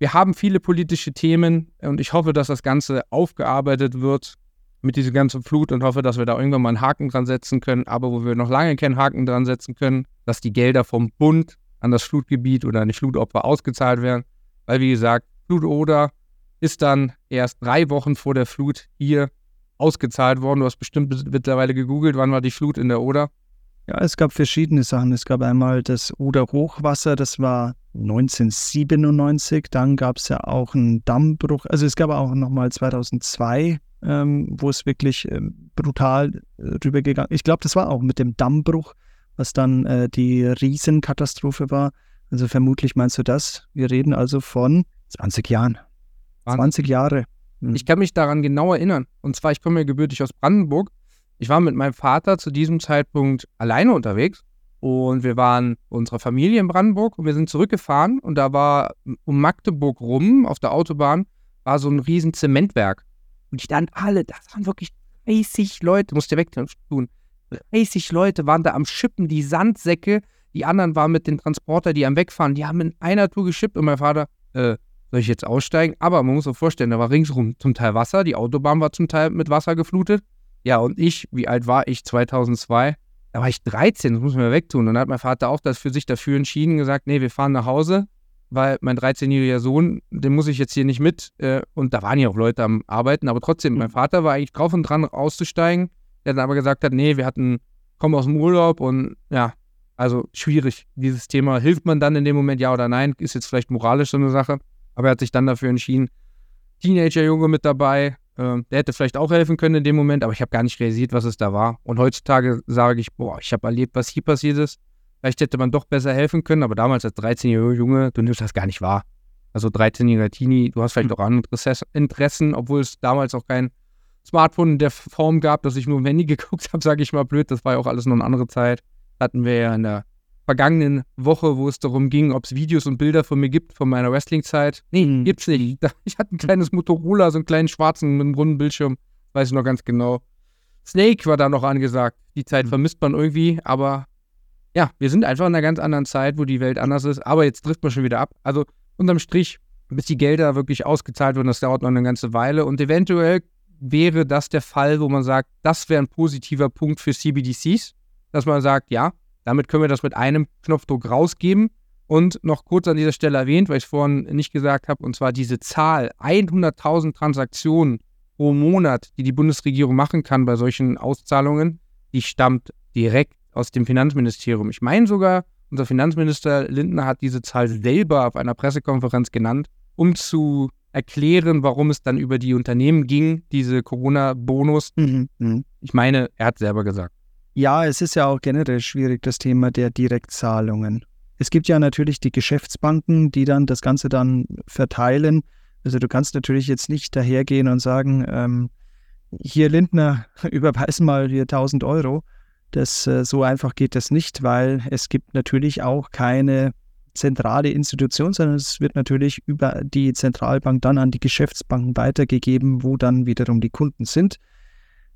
wir haben viele politische Themen und ich hoffe, dass das Ganze aufgearbeitet wird mit dieser ganzen Flut und hoffe, dass wir da irgendwann mal einen Haken dran setzen können. Aber wo wir noch lange keinen Haken dran setzen können, dass die Gelder vom Bund an das Flutgebiet oder an die Flutopfer ausgezahlt werden. Weil, wie gesagt, Flutoder ist dann erst drei Wochen vor der Flut hier ausgezahlt worden. Du hast bestimmt mittlerweile gegoogelt, wann war die Flut in der Oder? Ja, es gab verschiedene Sachen. Es gab einmal das Oder-Hochwasser, das war 1997. Dann gab es ja auch einen Dammbruch. Also es gab auch nochmal 2002, ähm, wo es wirklich ähm, brutal äh, rübergegangen ist. Ich glaube, das war auch mit dem Dammbruch, was dann äh, die Riesenkatastrophe war. Also vermutlich meinst du das. Wir reden also von 20 Jahren. 20 Jahre. Hm. Ich kann mich daran genau erinnern. Und zwar, ich komme ja gebürtig aus Brandenburg. Ich war mit meinem Vater zu diesem Zeitpunkt alleine unterwegs und wir waren unserer Familie in Brandenburg und wir sind zurückgefahren und da war um Magdeburg rum auf der Autobahn war so ein riesen Zementwerk. Und die dann alle, das waren wirklich 30 Leute, musst du weg tun. 30 Leute waren da am Schippen, die Sandsäcke, die anderen waren mit den Transporter, die am Wegfahren, die haben in einer Tour geschippt und mein Vater, äh, soll ich jetzt aussteigen? Aber man muss sich vorstellen, da war ringsherum zum Teil Wasser, die Autobahn war zum Teil mit Wasser geflutet. Ja, und ich, wie alt war ich 2002? Da war ich 13, das muss man wegtun. Und dann hat mein Vater auch das für sich dafür entschieden, gesagt, nee, wir fahren nach Hause, weil mein 13-jähriger Sohn, den muss ich jetzt hier nicht mit. Äh, und da waren ja auch Leute am Arbeiten, aber trotzdem, mein Vater war eigentlich drauf und dran, auszusteigen. Der dann aber gesagt hat, nee, wir hatten, kommen aus dem Urlaub und ja, also schwierig. Dieses Thema, hilft man dann in dem Moment ja oder nein, ist jetzt vielleicht moralisch so eine Sache. Aber er hat sich dann dafür entschieden, Teenager-Junge mit dabei. Äh, der hätte vielleicht auch helfen können in dem Moment, aber ich habe gar nicht realisiert, was es da war. Und heutzutage sage ich, boah, ich habe erlebt, was hier passiert ist. Vielleicht hätte man doch besser helfen können, aber damals als 13-jähriger Junge, du nimmst das gar nicht wahr. Also 13-jähriger Teenie, du hast vielleicht mhm. auch andere Interessen, obwohl es damals auch kein Smartphone in der Form gab, dass ich nur im Handy <laughs> geguckt habe, sage ich mal blöd. Das war ja auch alles noch eine andere Zeit. Hatten wir ja in der vergangenen Woche, wo es darum ging, ob es Videos und Bilder von mir gibt von meiner Wrestling-Zeit. Nee, mhm. gibt's nicht. <laughs> Ich hatte ein kleines Motorola, so einen kleinen schwarzen mit einem runden Bildschirm. Weiß ich noch ganz genau. Snake war da noch angesagt. Die Zeit mhm. vermisst man irgendwie, aber ja, wir sind einfach in einer ganz anderen Zeit, wo die Welt anders ist. Aber jetzt trifft man schon wieder ab. Also unterm Strich, bis die Gelder wirklich ausgezahlt werden, das dauert noch eine ganze Weile. Und eventuell wäre das der Fall, wo man sagt, das wäre ein positiver Punkt für CBDCs, dass man sagt, ja, damit können wir das mit einem Knopfdruck rausgeben. Und noch kurz an dieser Stelle erwähnt, weil ich es vorhin nicht gesagt habe, und zwar diese Zahl 100.000 Transaktionen pro Monat, die die Bundesregierung machen kann bei solchen Auszahlungen, die stammt direkt aus dem Finanzministerium. Ich meine sogar, unser Finanzminister Lindner hat diese Zahl selber auf einer Pressekonferenz genannt, um zu erklären, warum es dann über die Unternehmen ging, diese Corona-Bonus. Mhm. mhm. Ich meine, er hat selber gesagt. Ja, es ist ja auch generell schwierig, das Thema der Direktzahlungen. Es gibt ja natürlich die Geschäftsbanken, die dann das Ganze dann verteilen. Also du kannst natürlich jetzt nicht dahergehen und sagen, ähm, hier Lindner, <laughs> überweis mal hier 1000 Euro. Das, äh, so einfach geht das nicht, weil es gibt natürlich auch keine zentrale Institution, sondern es wird natürlich über die Zentralbank dann an die Geschäftsbanken weitergegeben, wo dann wiederum die Kunden sind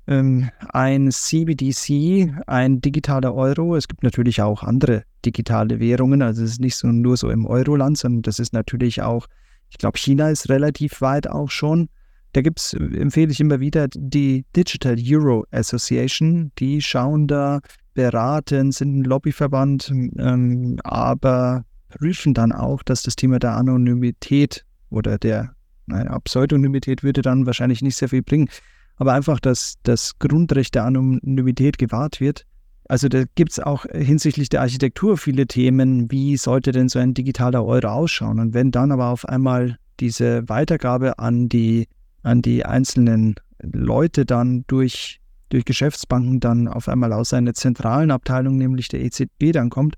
ein CBDC, ein digitaler Euro. Es gibt natürlich auch andere digitale Währungen. Also es ist nicht so, nur so im Euroland, sondern das ist natürlich auch, ich glaube, China ist relativ weit auch schon. Da gibt es, empfehle ich immer wieder, die Digital Euro Association. Die schauen da, beraten, sind ein Lobbyverband, ähm, aber prüfen dann auch, dass das Thema der Anonymität oder der naja, Pseudonymität würde dann wahrscheinlich nicht sehr viel bringen aber einfach, dass das Grundrecht der Anonymität gewahrt wird. Also da gibt es auch hinsichtlich der Architektur viele Themen, wie sollte denn so ein digitaler Euro ausschauen? Und wenn dann aber auf einmal diese Weitergabe an die, an die einzelnen Leute dann durch, durch Geschäftsbanken dann auf einmal aus einer zentralen Abteilung, nämlich der EZB, dann kommt,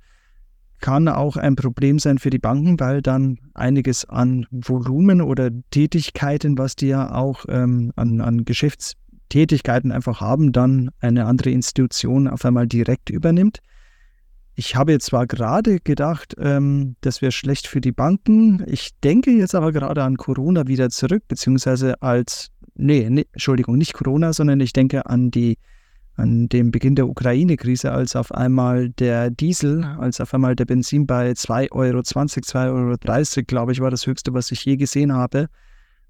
kann auch ein Problem sein für die Banken, weil dann einiges an Volumen oder Tätigkeiten, was die ja auch ähm, an, an Geschäftstätigkeiten einfach haben, dann eine andere Institution auf einmal direkt übernimmt. Ich habe jetzt zwar gerade gedacht, ähm, das wäre schlecht für die Banken. Ich denke jetzt aber gerade an Corona wieder zurück, beziehungsweise als, nee, nee Entschuldigung, nicht Corona, sondern ich denke an die an dem Beginn der Ukraine-Krise, als auf einmal der Diesel, als auf einmal der Benzin bei 2,20 Euro, 2,30 Euro, glaube ich, war das höchste, was ich je gesehen habe,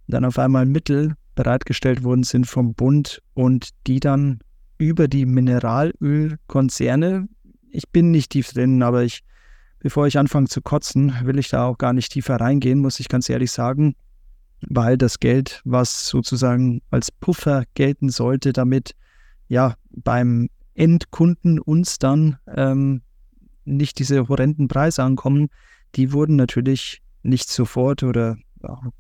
dann auf einmal Mittel bereitgestellt worden sind vom Bund und die dann über die Mineralölkonzerne, ich bin nicht tief drin, aber ich, bevor ich anfange zu kotzen, will ich da auch gar nicht tiefer reingehen, muss ich ganz ehrlich sagen, weil das Geld, was sozusagen als Puffer gelten sollte, damit ja beim Endkunden uns dann ähm, nicht diese horrenden Preise ankommen, die wurden natürlich nicht sofort oder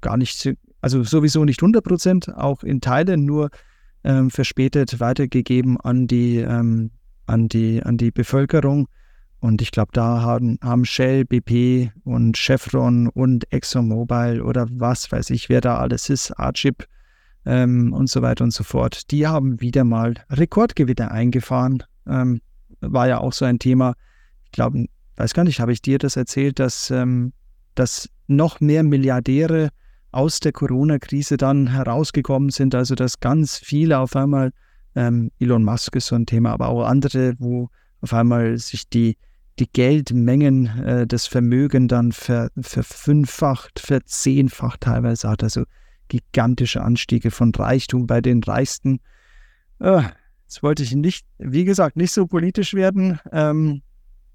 gar nicht, also sowieso nicht 100 Prozent, auch in Teilen nur ähm, verspätet weitergegeben an die, ähm, an die, an die Bevölkerung. Und ich glaube, da haben, haben Shell, BP und Chevron und ExxonMobil oder was weiß ich, wer da alles ist, Archip, ähm, und so weiter und so fort. Die haben wieder mal Rekordgewinne eingefahren. Ähm, war ja auch so ein Thema. Ich glaube, weiß gar nicht, habe ich dir das erzählt, dass, ähm, dass noch mehr Milliardäre aus der Corona-Krise dann herausgekommen sind. Also dass ganz viele auf einmal, ähm, Elon Musk ist so ein Thema, aber auch andere, wo auf einmal sich die, die Geldmengen, äh, das Vermögen dann ver, verfünffacht, verzehnfacht teilweise hat. Also gigantische Anstiege von Reichtum bei den Reichsten. Äh, jetzt wollte ich nicht, wie gesagt, nicht so politisch werden. Ähm,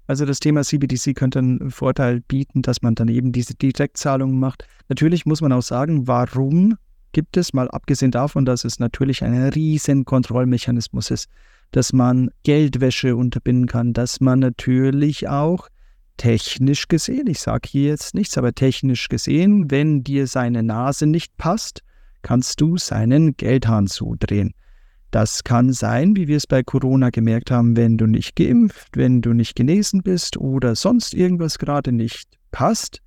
also das Thema CBDC könnte einen Vorteil bieten, dass man dann eben diese Direktzahlungen macht. Natürlich muss man auch sagen, warum gibt es, mal abgesehen davon, dass es natürlich ein riesen Kontrollmechanismus ist, dass man Geldwäsche unterbinden kann, dass man natürlich auch technisch gesehen, ich sage hier jetzt nichts, aber technisch gesehen, wenn dir seine Nase nicht passt, kannst du seinen Geldhahn zudrehen. Das kann sein, wie wir es bei Corona gemerkt haben, wenn du nicht geimpft, wenn du nicht genesen bist oder sonst irgendwas gerade nicht passt,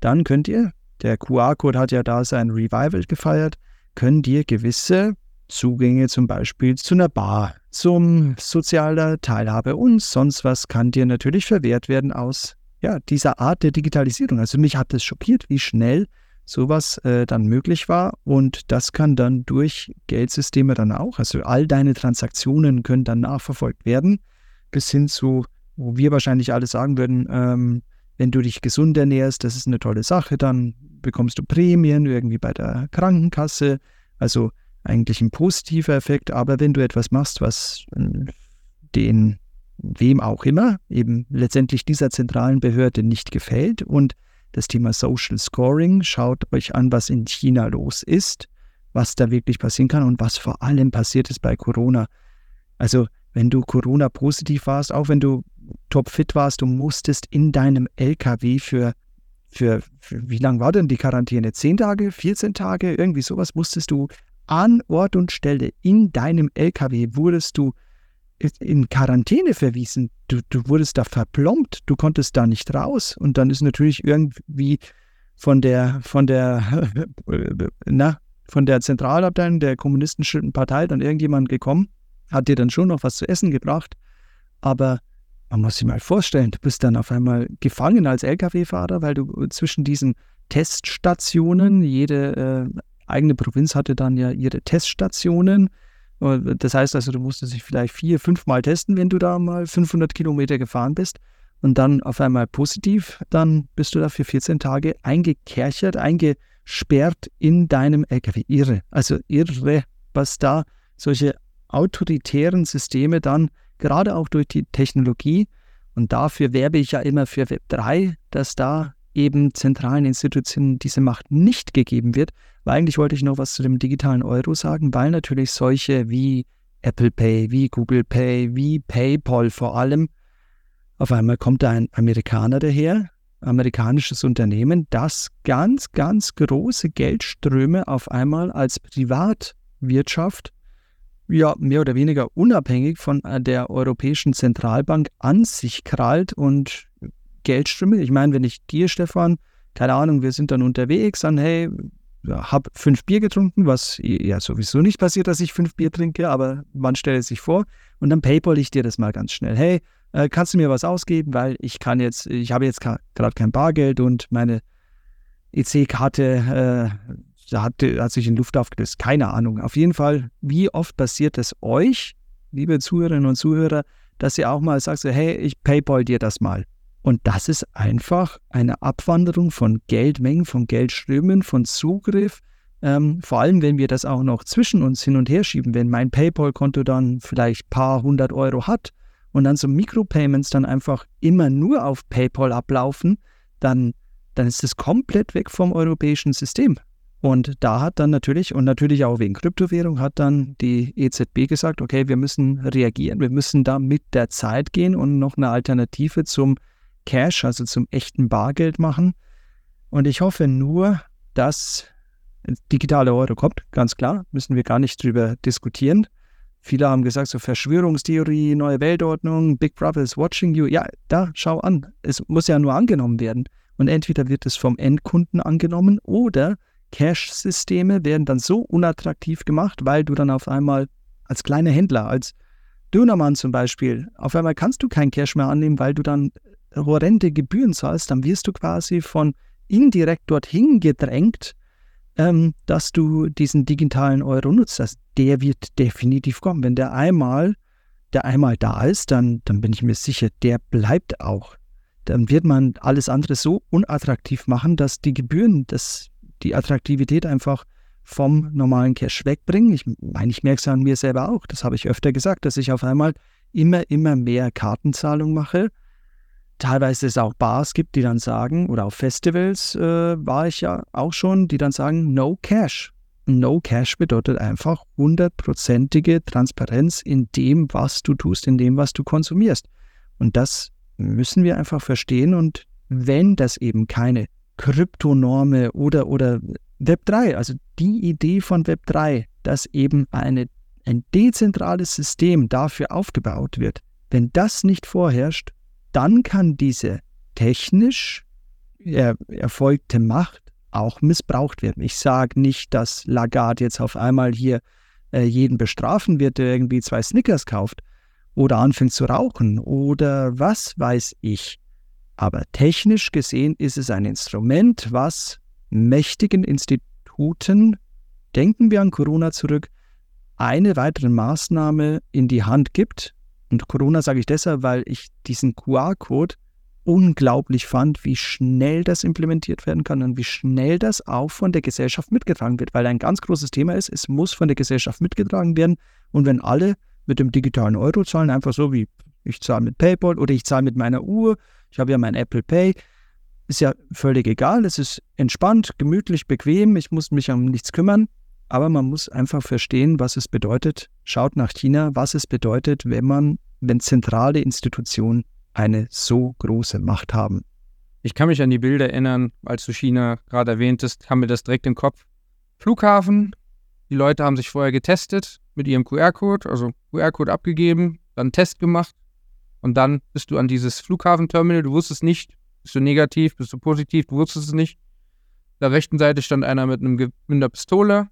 dann könnt ihr, der QR-Code hat ja da sein Revival gefeiert, können dir gewisse Zugänge zum Beispiel zu einer Bar, zum sozialer Teilhabe und sonst was kann dir natürlich verwehrt werden aus ja, dieser Art der Digitalisierung. Also mich hat es schockiert, wie schnell sowas äh, dann möglich war und das kann dann durch Geldsysteme dann auch, also all deine Transaktionen können dann nachverfolgt werden, bis hin zu, wo wir wahrscheinlich alle sagen würden, ähm, wenn du dich gesund ernährst, das ist eine tolle Sache, dann bekommst du Prämien irgendwie bei der Krankenkasse, also eigentlich ein positiver Effekt, aber wenn du etwas machst, was äh, den wem auch immer, eben letztendlich dieser zentralen Behörde nicht gefällt und das Thema Social Scoring, schaut euch an, was in China los ist, was da wirklich passieren kann und was vor allem passiert ist bei Corona. Also wenn du Corona positiv warst, auch wenn du topfit warst, du musstest in deinem LKW für, für, für wie lang war denn die Quarantäne? Zehn Tage, 14 Tage, irgendwie sowas musstest du an Ort und Stelle in deinem LKW wurdest du in Quarantäne verwiesen. Du, du wurdest da verplombt, du konntest da nicht raus. Und dann ist natürlich irgendwie von der, von der, <laughs> na, von der Zentralabteilung der Kommunistischen Partei dann irgendjemand gekommen, hat dir dann schon noch was zu essen gebracht. Aber man muss sich mal vorstellen, du bist dann auf einmal gefangen als Lkw-Fahrer, weil du zwischen diesen Teststationen, jede äh, eigene Provinz hatte dann ja ihre Teststationen, das heißt also, du musstest dich vielleicht vier, fünf Mal testen, wenn du da mal 500 Kilometer gefahren bist und dann auf einmal positiv, dann bist du da für 14 Tage eingekerchert, eingesperrt in deinem LKW. Irre. Also irre, was da solche autoritären Systeme dann, gerade auch durch die Technologie, und dafür werbe ich ja immer für Web 3, dass da eben zentralen Institutionen diese Macht nicht gegeben wird. Weil eigentlich wollte ich noch was zu dem digitalen Euro sagen, weil natürlich solche wie Apple Pay, wie Google Pay, wie PayPal vor allem, auf einmal kommt da ein Amerikaner daher, amerikanisches Unternehmen, das ganz, ganz große Geldströme auf einmal als Privatwirtschaft ja, mehr oder weniger unabhängig von der Europäischen Zentralbank an sich krallt und Geldströme. Ich meine, wenn ich dir, Stefan, keine Ahnung, wir sind dann unterwegs, dann, hey, habe fünf Bier getrunken, was ja sowieso nicht passiert, dass ich fünf Bier trinke, aber man stellt es sich vor und dann PayPal ich dir das mal ganz schnell. Hey, äh, kannst du mir was ausgeben, weil ich kann jetzt, ich habe jetzt gerade kein Bargeld und meine EC-Karte äh, hat, hat sich in Luft aufgelöst. Keine Ahnung. Auf jeden Fall, wie oft passiert es euch, liebe Zuhörerinnen und Zuhörer, dass ihr auch mal sagt, hey, ich PayPal dir das mal. Und das ist einfach eine Abwanderung von Geldmengen, von Geldströmen, von Zugriff. Ähm, vor allem, wenn wir das auch noch zwischen uns hin und her schieben, wenn mein PayPal-Konto dann vielleicht ein paar hundert Euro hat und dann so Micropayments dann einfach immer nur auf PayPal ablaufen, dann, dann ist es komplett weg vom europäischen System. Und da hat dann natürlich, und natürlich auch wegen Kryptowährung, hat dann die EZB gesagt, okay, wir müssen reagieren, wir müssen da mit der Zeit gehen und noch eine Alternative zum Cash, also zum echten Bargeld machen. Und ich hoffe nur, dass digitale Euro kommt, ganz klar, müssen wir gar nicht drüber diskutieren. Viele haben gesagt, so Verschwörungstheorie, neue Weltordnung, Big Brother is watching you. Ja, da schau an. Es muss ja nur angenommen werden. Und entweder wird es vom Endkunden angenommen oder Cash-Systeme werden dann so unattraktiv gemacht, weil du dann auf einmal als kleiner Händler, als Dönermann zum Beispiel, auf einmal kannst du kein Cash mehr annehmen, weil du dann horrende Gebühren zahlst, dann wirst du quasi von indirekt dorthin gedrängt, ähm, dass du diesen digitalen Euro nutzt. Das, der wird definitiv kommen. Wenn der einmal, der einmal da ist, dann, dann bin ich mir sicher, der bleibt auch. Dann wird man alles andere so unattraktiv machen, dass die Gebühren, dass die Attraktivität einfach vom normalen Cash wegbringen. Ich meine, ich merke es an mir selber auch. Das habe ich öfter gesagt, dass ich auf einmal immer, immer mehr Kartenzahlung mache teilweise es auch Bars gibt, die dann sagen, oder auf Festivals äh, war ich ja auch schon, die dann sagen, no cash. No cash bedeutet einfach hundertprozentige Transparenz in dem, was du tust, in dem, was du konsumierst. Und das müssen wir einfach verstehen. Und wenn das eben keine Kryptonorme oder, oder Web 3, also die Idee von Web 3, dass eben eine, ein dezentrales System dafür aufgebaut wird, wenn das nicht vorherrscht, dann kann diese technisch er, erfolgte Macht auch missbraucht werden. Ich sage nicht, dass Lagarde jetzt auf einmal hier äh, jeden bestrafen wird, der irgendwie zwei Snickers kauft oder anfängt zu rauchen oder was weiß ich. Aber technisch gesehen ist es ein Instrument, was mächtigen Instituten, denken wir an Corona zurück, eine weitere Maßnahme in die Hand gibt. Und Corona sage ich deshalb, weil ich diesen QR-Code unglaublich fand, wie schnell das implementiert werden kann und wie schnell das auch von der Gesellschaft mitgetragen wird, weil ein ganz großes Thema ist, es muss von der Gesellschaft mitgetragen werden. Und wenn alle mit dem digitalen Euro zahlen, einfach so wie ich zahle mit PayPal oder ich zahle mit meiner Uhr, ich habe ja mein Apple Pay, ist ja völlig egal, es ist entspannt, gemütlich, bequem, ich muss mich um nichts kümmern, aber man muss einfach verstehen, was es bedeutet. Schaut nach China, was es bedeutet, wenn man, wenn zentrale Institutionen eine so große Macht haben. Ich kann mich an die Bilder erinnern, als du China gerade erwähntest, haben wir das direkt im Kopf. Flughafen, die Leute haben sich vorher getestet mit ihrem QR-Code, also QR-Code abgegeben, dann Test gemacht und dann bist du an dieses Flughafenterminal, du wusstest nicht, bist du negativ, bist du positiv, du wusstest es nicht. Der rechten Seite stand einer mit, einem, mit einer Pistole,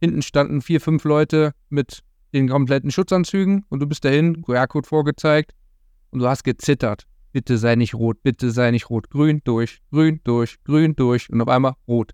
hinten standen vier, fünf Leute mit den kompletten Schutzanzügen und du bist dahin, QR-Code vorgezeigt, und du hast gezittert. Bitte sei nicht rot, bitte sei nicht rot. Grün durch, grün durch, grün durch und auf einmal rot.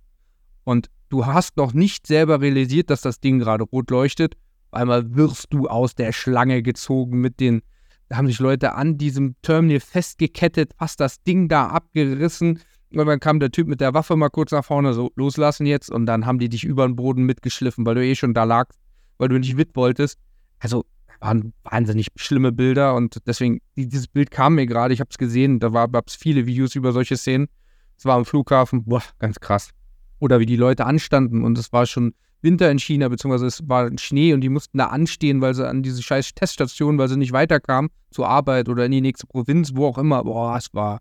Und du hast noch nicht selber realisiert, dass das Ding gerade rot leuchtet. Auf einmal wirst du aus der Schlange gezogen mit den, da haben sich Leute an diesem Terminal festgekettet, fast das Ding da abgerissen. Und dann kam der Typ mit der Waffe mal kurz nach vorne, so loslassen jetzt. Und dann haben die dich über den Boden mitgeschliffen, weil du eh schon da lagst, weil du nicht mit wolltest. Also waren wahnsinnig schlimme Bilder und deswegen, dieses Bild kam mir gerade, ich habe es gesehen, da gab es viele Videos über solche Szenen. Es war am Flughafen, boah, ganz krass. Oder wie die Leute anstanden und es war schon Winter in China, beziehungsweise es war Schnee und die mussten da anstehen, weil sie an diese scheiß Teststation, weil sie nicht weiterkamen zur Arbeit oder in die nächste Provinz, wo auch immer. Boah, es war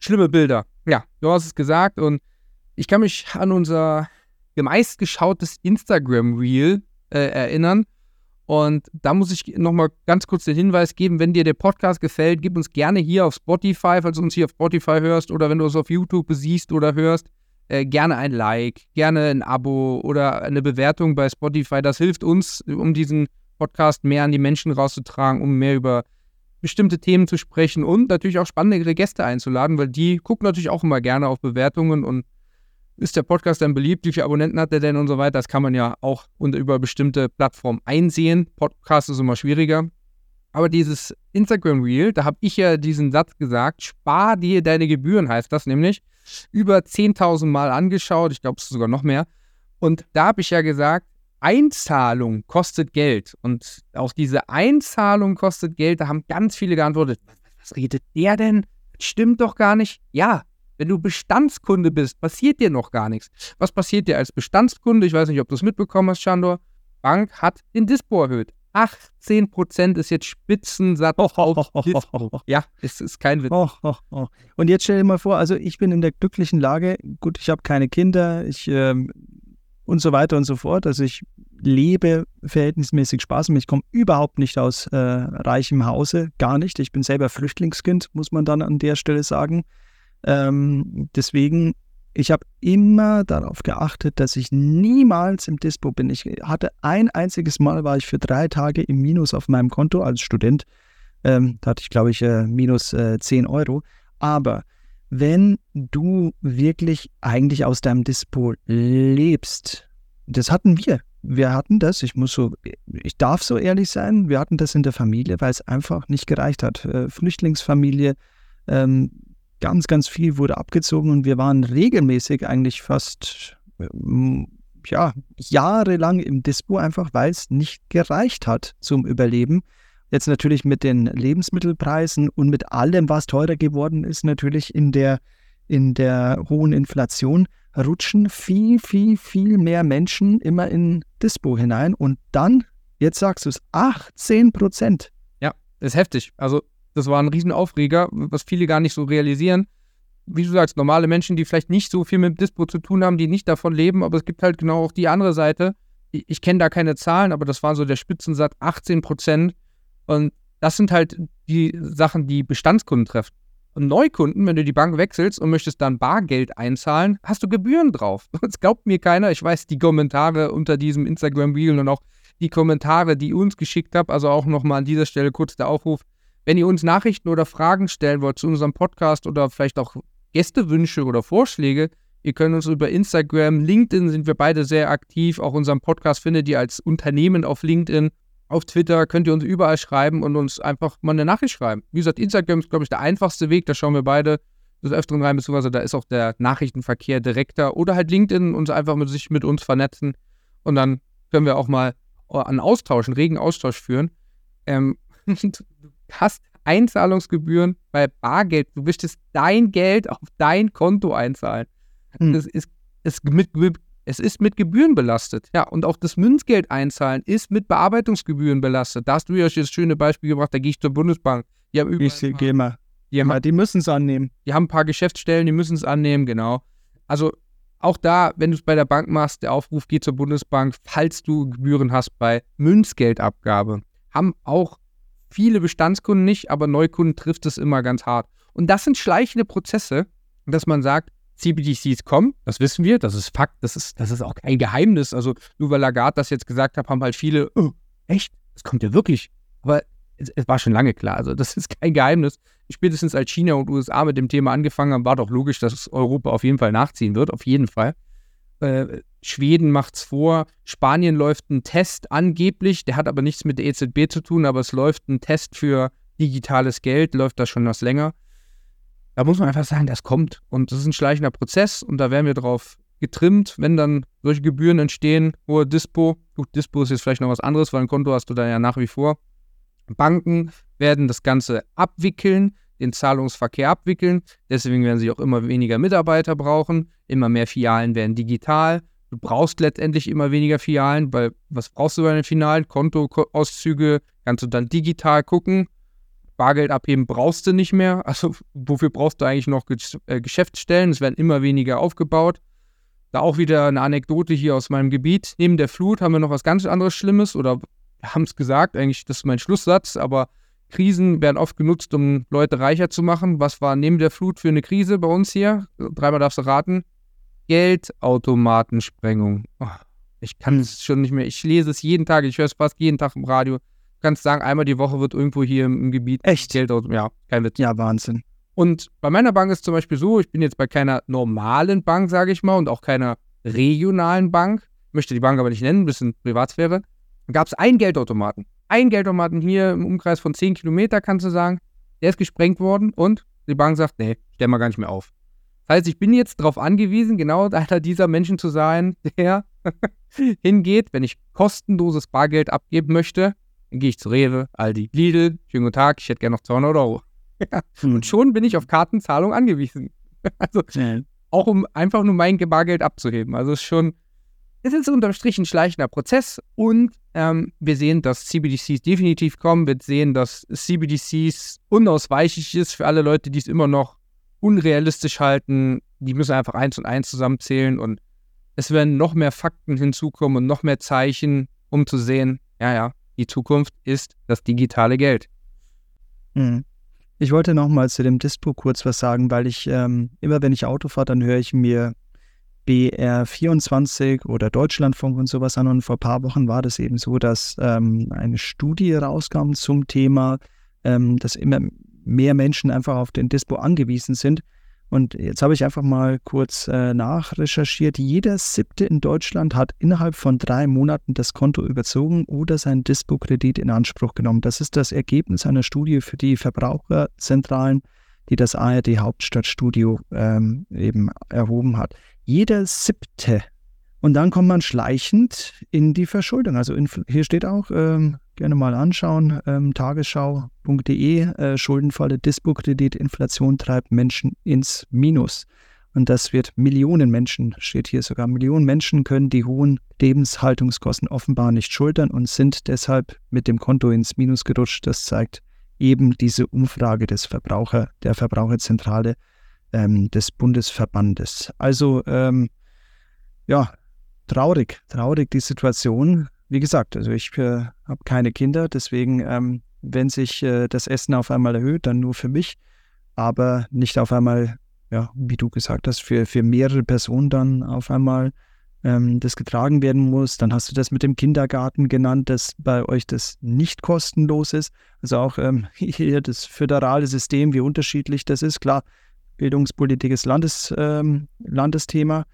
schlimme Bilder. Ja, du hast es gesagt und ich kann mich an unser meistgeschautes Instagram-Reel äh, erinnern. Und da muss ich nochmal ganz kurz den Hinweis geben, wenn dir der Podcast gefällt, gib uns gerne hier auf Spotify, falls du uns hier auf Spotify hörst oder wenn du es auf YouTube siehst oder hörst, äh, gerne ein Like, gerne ein Abo oder eine Bewertung bei Spotify. Das hilft uns, um diesen Podcast mehr an die Menschen rauszutragen, um mehr über bestimmte Themen zu sprechen und natürlich auch spannendere Gäste einzuladen, weil die gucken natürlich auch immer gerne auf Bewertungen und ist der Podcast dann beliebt? Wie viele Abonnenten hat er denn und so weiter? Das kann man ja auch über bestimmte Plattformen einsehen. Podcast ist immer schwieriger. Aber dieses Instagram Reel, da habe ich ja diesen Satz gesagt, spar dir deine Gebühren, heißt das nämlich. Über 10.000 Mal angeschaut, ich glaube, es ist sogar noch mehr. Und da habe ich ja gesagt, Einzahlung kostet Geld. Und auch diese Einzahlung kostet Geld, da haben ganz viele geantwortet, was redet der denn? Das stimmt doch gar nicht. Ja, wenn du Bestandskunde bist, passiert dir noch gar nichts. Was passiert dir als Bestandskunde? Ich weiß nicht, ob du es mitbekommen hast, Chandor. Bank hat den Dispo erhöht. 18% ist jetzt Spitzensatz oh, oh, oh, Ja, es ist kein Witz. Und jetzt stell dir mal vor, also ich bin in der glücklichen Lage, gut, ich habe keine Kinder, ich ähm, und so weiter und so fort. Also ich lebe verhältnismäßig sparsam. Ich komme überhaupt nicht aus äh, reichem Hause, gar nicht. Ich bin selber Flüchtlingskind, muss man dann an der Stelle sagen. Ähm, deswegen, ich habe immer darauf geachtet, dass ich niemals im Dispo bin. Ich hatte ein einziges Mal, war ich für drei Tage im Minus auf meinem Konto als Student. Ähm, da hatte ich, glaube ich, äh, minus äh, 10 Euro. Aber wenn du wirklich eigentlich aus deinem Dispo lebst, das hatten wir. Wir hatten das, ich muss so, ich darf so ehrlich sein, wir hatten das in der Familie, weil es einfach nicht gereicht hat. Äh, Flüchtlingsfamilie, ähm, ganz, ganz viel wurde abgezogen und wir waren regelmäßig eigentlich fast ähm, ja, jahrelang im Dispo, einfach weil es nicht gereicht hat zum Überleben. Jetzt natürlich mit den Lebensmittelpreisen und mit allem, was teurer geworden ist, natürlich in der, in der hohen Inflation, rutschen viel, viel, viel mehr Menschen immer in Dispo hinein. Und dann, jetzt sagst du es, 18 Prozent. Ja, ist heftig. Also das war ein Riesenaufreger, was viele gar nicht so realisieren. Wie du sagst, normale Menschen, die vielleicht nicht so viel mit Dispo zu tun haben, die nicht davon leben, aber es gibt halt genau auch die andere Seite. Ich, ich kenne da keine Zahlen, aber das war so der Spitzensatz 18 Prozent. Und das sind halt die Sachen, die Bestandskunden treffen. Und Neukunden, wenn du die Bank wechselst und möchtest dann Bargeld einzahlen, hast du Gebühren drauf. <laughs> Das glaubt mir keiner. Ich weiß, die Kommentare unter diesem Instagram-Reel und auch die Kommentare, die ihr uns geschickt habt. Also auch nochmal an dieser Stelle kurz der Aufruf. Wenn ihr uns Nachrichten oder Fragen stellen wollt zu unserem Podcast oder vielleicht auch Gästewünsche oder Vorschläge, ihr könnt uns über Instagram, LinkedIn sind wir beide sehr aktiv. Auch unseren Podcast findet ihr als Unternehmen auf LinkedIn. Auf Twitter könnt ihr uns überall schreiben und uns einfach mal eine Nachricht schreiben. Wie gesagt, Instagram ist, glaube ich, der einfachste Weg. Da schauen wir beide des Öfteren rein, beziehungsweise da ist auch der Nachrichtenverkehr direkter. Oder halt LinkedIn und einfach mit sich mit uns vernetzen. Und dann können wir auch mal äh, einen Austausch, einen regen Austausch führen. Ähm, <laughs> du hast Einzahlungsgebühren bei Bargeld. Du möchtest dein Geld auf dein Konto einzahlen. Hm. Das ist, ist mit, es ist mit Gebühren belastet. Ja, und auch das Münzgeld einzahlen ist mit Bearbeitungsgebühren belastet. Da hast du ja das schöne Beispiel gebracht, da gehe ich zur Bundesbank. Die haben ich gehe mal. Die, haben, die müssen es annehmen. Die haben ein paar Geschäftsstellen, die müssen es annehmen, genau. Also auch da, wenn du es bei der Bank machst, der Aufruf geht zur Bundesbank, falls du Gebühren hast bei Münzgeldabgabe. Haben auch viele Bestandskunden nicht, aber Neukunden trifft es immer ganz hart. Und das sind schleichende Prozesse, dass man sagt, CBDCs kommen, das wissen wir, das ist Fakt, das ist, das ist auch kein Geheimnis. Also nur weil Lagarde das jetzt gesagt hat, haben halt viele, oh, echt, das kommt ja wirklich. Aber es, es, war schon lange klar, also <laughs> das ist kein Geheimnis. Spätestens als China und USA mit dem Thema angefangen haben, war doch logisch, dass Europa auf jeden Fall nachziehen wird, auf jeden Fall. Äh, Schweden es vor, Spanien läuft ein Test angeblich, der hat aber nichts mit der EZB zu tun, aber es läuft ein Test für digitales Geld, läuft das schon was länger. Da muss man einfach sagen, das kommt und das ist ein schleichender Prozess und da werden wir drauf getrimmt, wenn dann solche Gebühren entstehen, hohe Dispo. Gut, Dispo ist jetzt vielleicht noch was anderes, weil ein Konto hast du da ja nach wie vor. Banken werden das Ganze abwickeln, den Zahlungsverkehr abwickeln. Deswegen werden sie auch immer weniger Mitarbeiter brauchen. Immer mehr Filialen werden digital. Du brauchst letztendlich immer weniger Filialen, weil was brauchst du bei den Filialen? Kontoauszüge kannst du dann digital gucken. Bargeld abheben brauchst du nicht mehr. Also wofür brauchst du eigentlich noch äh, Geschäftsstellen? Es werden immer weniger aufgebaut. Da auch wieder eine Anekdote hier aus meinem Gebiet. Neben der Flut haben wir noch was ganz anderes Schlimmes oder haben es gesagt, eigentlich das ist mein Schlusssatz, aber Krisen werden oft genutzt, um Leute reicher zu machen. Was war neben der Flut für eine Krise bei uns hier? Dreimal darfst du raten. Geldautomatensprengung. Oh, ich kann es schon nicht mehr. Ich lese es jeden Tag. Ich höre es fast jeden Tag im Radio. Du kannst sagen, einmal die Woche wird irgendwo hier im, Gebiet Echt? Geldautomaten. Ja, kein Witz. Ja, Wahnsinn. Und bei meiner Bank ist zum Beispiel so, ich bin jetzt bei keiner normalen Bank, sage ich mal, und auch keiner regionalen Bank. Möchte die Bank aber nicht nennen, ein bisschen Privatsphäre gab es einen Geldautomaten. Ein Geldautomaten hier im Umkreis von 10 Kilometer, kannst du sagen. Der ist gesprengt worden und die Bank sagt, nee, stell mal gar nicht mehr auf. Das heißt, ich bin jetzt darauf angewiesen, genau <laughs> einer dieser Menschen zu sein, der <laughs> hingeht, wenn ich kostenloses Bargeld abgeben möchte, dann gehe ich zu Rewe, Aldi, Lidl, schönen guten Tag, ich hätte gerne noch 200 Euro. <laughs> und schon bin ich auf Kartenzahlung angewiesen. <laughs> also auch um einfach nur mein Bargeld abzuheben. Also ist schon es ist unterm Strich ein schleichender Prozess und ähm, wir sehen, dass CBDCs definitiv kommen. Wir sehen, dass CBDCs unausweichlich ist für alle Leute, die es immer noch unrealistisch halten. Die müssen einfach eins und eins zusammenzählen und es werden noch mehr Fakten hinzukommen und noch mehr Zeichen, um zu sehen, ja, ja, die Zukunft ist das digitale Geld. Mhm. Ich wollte noch mal zu dem Dispo kurz was sagen, weil ich ähm, immer, wenn ich Auto fahre, dann höre ich mir BR24 oder Deutschlandfunk und sowas an. Und vor ein paar Wochen war das eben so, dass ähm, eine Studie rauskam zum Thema, ähm, dass immer mehr Menschen einfach auf den Dispo angewiesen sind. Und jetzt habe ich einfach mal kurz äh, nachrecherchiert. Jeder siebte in Deutschland hat innerhalb von drei Monaten das Konto überzogen oder seinen Dispo-Kredit in Anspruch genommen. Das ist das Ergebnis einer Studie für die Verbraucherzentralen, die das ARD Hauptstadtstudio ähm, eben erhoben hat jeder siebte. Und dann kommt man schleichend in die Verschuldung. Also in, hier steht auch, ähm, gerne mal anschauen, ähm, tagesschau.de, äh, Schuldenfalle, Dispo-Kredit, Inflation treibt Menschen ins Minus. Und das wird Millionen Menschen, steht hier sogar, Millionen Menschen können die hohen Lebenshaltungskosten offenbar nicht schultern und sind deshalb mit dem Konto ins Minus gerutscht. Das zeigt eben diese Umfrage des Verbraucher, der Verbraucherzentrale ähm, des Bundesverbandes. Also ähm, ja, traurig, traurig die Situation. Wie gesagt, also ich äh, habe keine Kinder, deswegen, ähm, wenn sich äh, das Essen auf einmal erhöht, dann nur für mich, aber nicht auf einmal, ja, wie du gesagt hast, für, für mehrere Personen dann auf einmal ähm, das getragen werden muss. Dann hast du das mit dem Kindergarten genannt, dass bei euch das nicht kostenlos ist. Also auch ähm, <laughs> hier das föderale System, wie unterschiedlich das ist. Klar, Bildungspolitik ist Landes, ähm, Landesthema,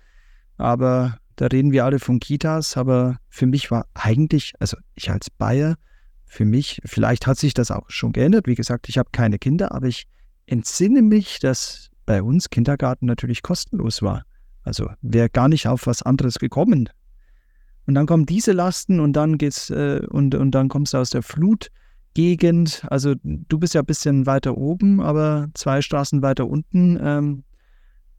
aber da reden wir alle von Kitas. Aber für mich war eigentlich, also ich als Bayer, für mich, vielleicht hat sich das auch schon geändert. Wie gesagt, ich habe keine Kinder, aber ich entsinne mich, dass bei uns Kindergarten natürlich kostenlos war. Also wäre gar nicht auf was anderes gekommen. Und dann kommen diese Lasten und dann geht's äh, und, und dann kommst du aus der Flutgegend. Also du bist ja ein bisschen weiter oben, aber zwei Straßen weiter unten ähm,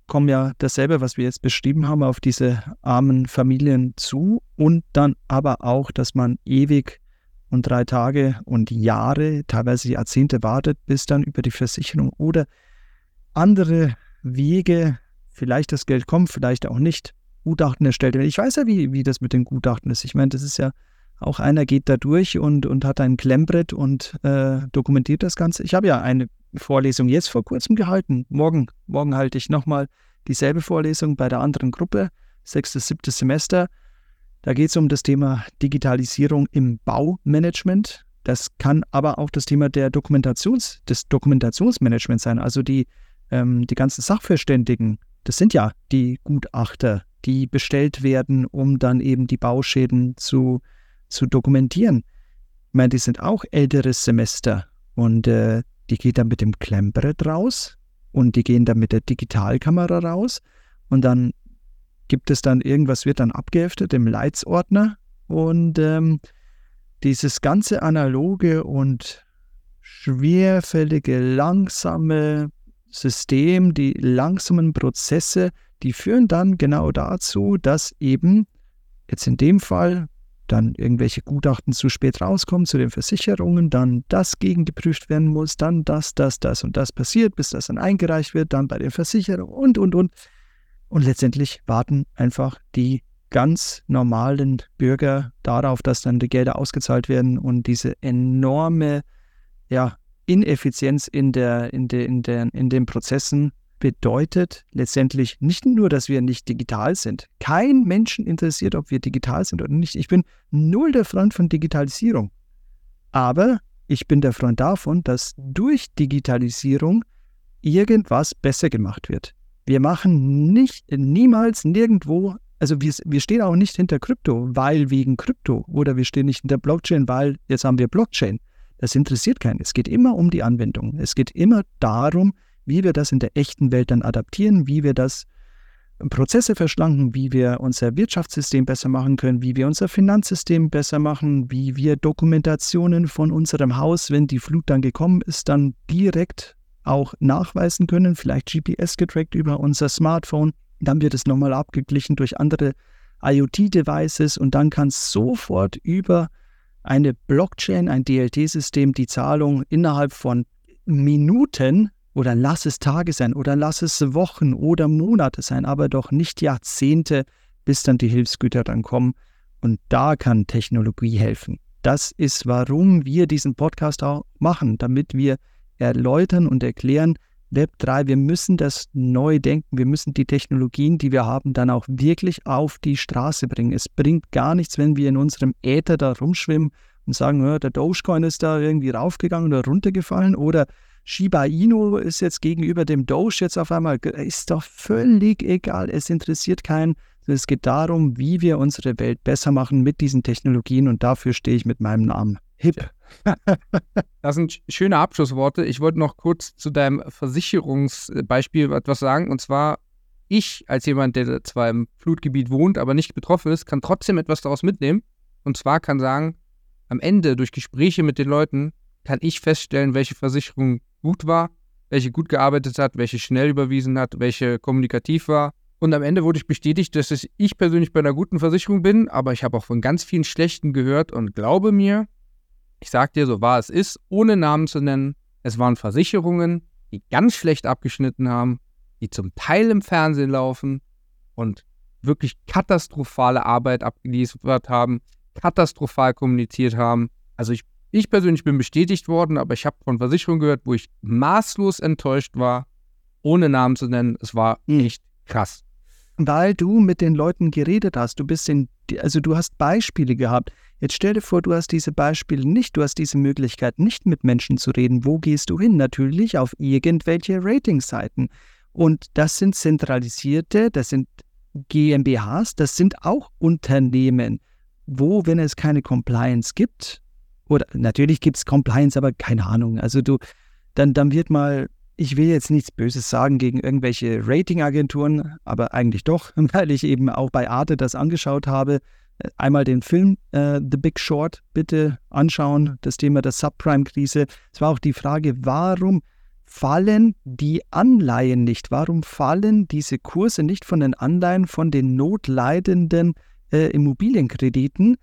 kommen ja dasselbe, was wir jetzt beschrieben haben, auf diese armen Familien zu. Und dann aber auch, dass man ewig und drei Tage und Jahre, teilweise Jahrzehnte wartet, bis dann über die Versicherung oder andere Wege vielleicht das Geld kommt, vielleicht auch nicht, Gutachten erstellt werden. Ich weiß ja, wie, wie das mit den Gutachten ist. Ich meine, das ist ja auch einer geht da durch und, und hat ein Klemmbrett und äh, dokumentiert das Ganze. Ich habe ja eine Vorlesung jetzt vor kurzem gehalten. Morgen, morgen halte ich nochmal dieselbe Vorlesung bei der anderen Gruppe, sechstes, siebtes Semester. Da geht es um das Thema Digitalisierung im Baumanagement. Das kann aber auch das Thema der Dokumentations, des Dokumentationsmanagements sein. Also die, ähm, die ganzen Sachverständigen, das sind ja die Gutachter, die bestellt werden, um dann eben die Bauschäden zu, zu dokumentieren. Ich meine, die sind auch älteres Semester und äh, die geht dann mit dem Klemmbrett raus und die gehen dann mit der Digitalkamera raus. Und dann gibt es dann irgendwas, wird dann abgeheftet im Leitsordner. Und ähm, dieses ganze analoge und schwerfällige, langsame System, die langsamen Prozesse, die führen dann genau dazu, dass eben jetzt in dem Fall dann irgendwelche Gutachten zu spät rauskommen zu den Versicherungen, dann das gegengeprüft werden muss, dann das, das, das und das passiert, bis das dann eingereicht wird, dann bei den Versicherungen und, und, und. Und letztendlich warten einfach die ganz normalen Bürger darauf, dass dann die Gelder ausgezahlt werden und diese enorme ja, Ineffizienz in, der, in, der, in, der, in den Prozessen bedeutet letztendlich nicht nur, dass wir nicht digital sind. Kein Menschen interessiert, ob wir digital sind oder nicht. Ich bin null der Freund von Digitalisierung. Aber ich bin der Freund davon, dass durch Digitalisierung irgendwas besser gemacht wird. Wir machen nicht, niemals, nirgendwo, also wir, wir stehen auch nicht hinter Krypto, weil wegen Krypto. Oder wir stehen nicht hinter Blockchain, weil jetzt haben wir Blockchain. Das interessiert keinen. Es geht immer um die Anwendung. Es geht immer darum, wie wir das in der echten Welt dann adaptieren, wie wir das Prozesse verschlanken, wie wir unser Wirtschaftssystem besser machen können, wie wir unser Finanzsystem besser machen, wie wir Dokumentationen von unserem Haus, wenn die Flut dann gekommen ist, dann direkt auch nachweisen können, vielleicht GPS getrackt über unser Smartphone. Dann wird es nochmal abgeglichen durch andere IoT-Devices und dann kann sofort über eine Blockchain, ein DLT-System die Zahlung innerhalb von Minuten oder lass es Tage sein oder lass es Wochen oder Monate sein, aber doch nicht Jahrzehnte, bis dann die Hilfsgüter dann kommen. Und da kann Technologie helfen. Das ist, warum wir diesen Podcast auch machen, damit wir erläutern und erklären, Web3, wir müssen das neu denken, wir müssen die Technologien, die wir haben, dann auch wirklich auf die Straße bringen. Es bringt gar nichts, wenn wir in unserem Äther da rumschwimmen und sagen, ja, der Dogecoin ist da irgendwie raufgegangen oder runtergefallen oder Shiba Inu ist jetzt gegenüber dem Doge jetzt auf einmal, ist doch völlig egal, es interessiert keinen. Es geht darum, wie wir unsere Welt besser machen mit diesen Technologien und dafür stehe ich mit meinem Namen. Hip. <laughs> Das sind schöne Abschlussworte. Ich wollte noch kurz zu deinem Versicherungsbeispiel etwas sagen. Und zwar, ich als jemand, der zwar im Flutgebiet wohnt, aber nicht betroffen ist, kann trotzdem etwas daraus mitnehmen. Und zwar kann sagen, am Ende durch Gespräche mit den Leuten kann ich feststellen, welche Versicherung gut war, welche gut gearbeitet hat, welche schnell überwiesen hat, welche kommunikativ war. Und am Ende wurde ich bestätigt, dass ich persönlich bei einer guten Versicherung bin, aber ich habe auch von ganz vielen schlechten gehört und glaube mir, ich sag dir, so wahr es ist, ohne Namen zu nennen, es waren Versicherungen, die ganz schlecht abgeschnitten haben, die zum Teil im Fernsehen laufen und wirklich katastrophale Arbeit abgeliefert haben, katastrophal kommuniziert haben. Also ich, ich persönlich bin bestätigt worden, aber ich habe von Versicherungen gehört, wo ich maßlos enttäuscht war, ohne Namen zu nennen. Es war hm. echt krass. weil du mit den Leuten geredet hast. Du bist in, also du hast Beispiele gehabt. Jetzt stell dir vor, du hast diese Beispiele nicht, du hast diese Möglichkeit nicht mit Menschen zu reden. Wo gehst du hin? Natürlich auf irgendwelche Ratingseiten. Und das sind zentralisierte, das sind GmbHs, das sind auch Unternehmen, wo, wenn es keine Compliance gibt, oder natürlich gibt es Compliance, aber keine Ahnung. Also du, dann, dann wird mal ich will jetzt nichts Böses sagen gegen irgendwelche Ratingagenturen, aber eigentlich doch, <laughs> weil ich eben auch bei Arte das angeschaut habe. Äh, einmal den Film äh, The Big Short bitte anschauen, das Thema der Subprime-Krise. Es war auch die Frage, warum fallen die Anleihen nicht? Warum fallen diese Kurse nicht von den Anleihen von den notleidenden äh, Immobilienkrediten?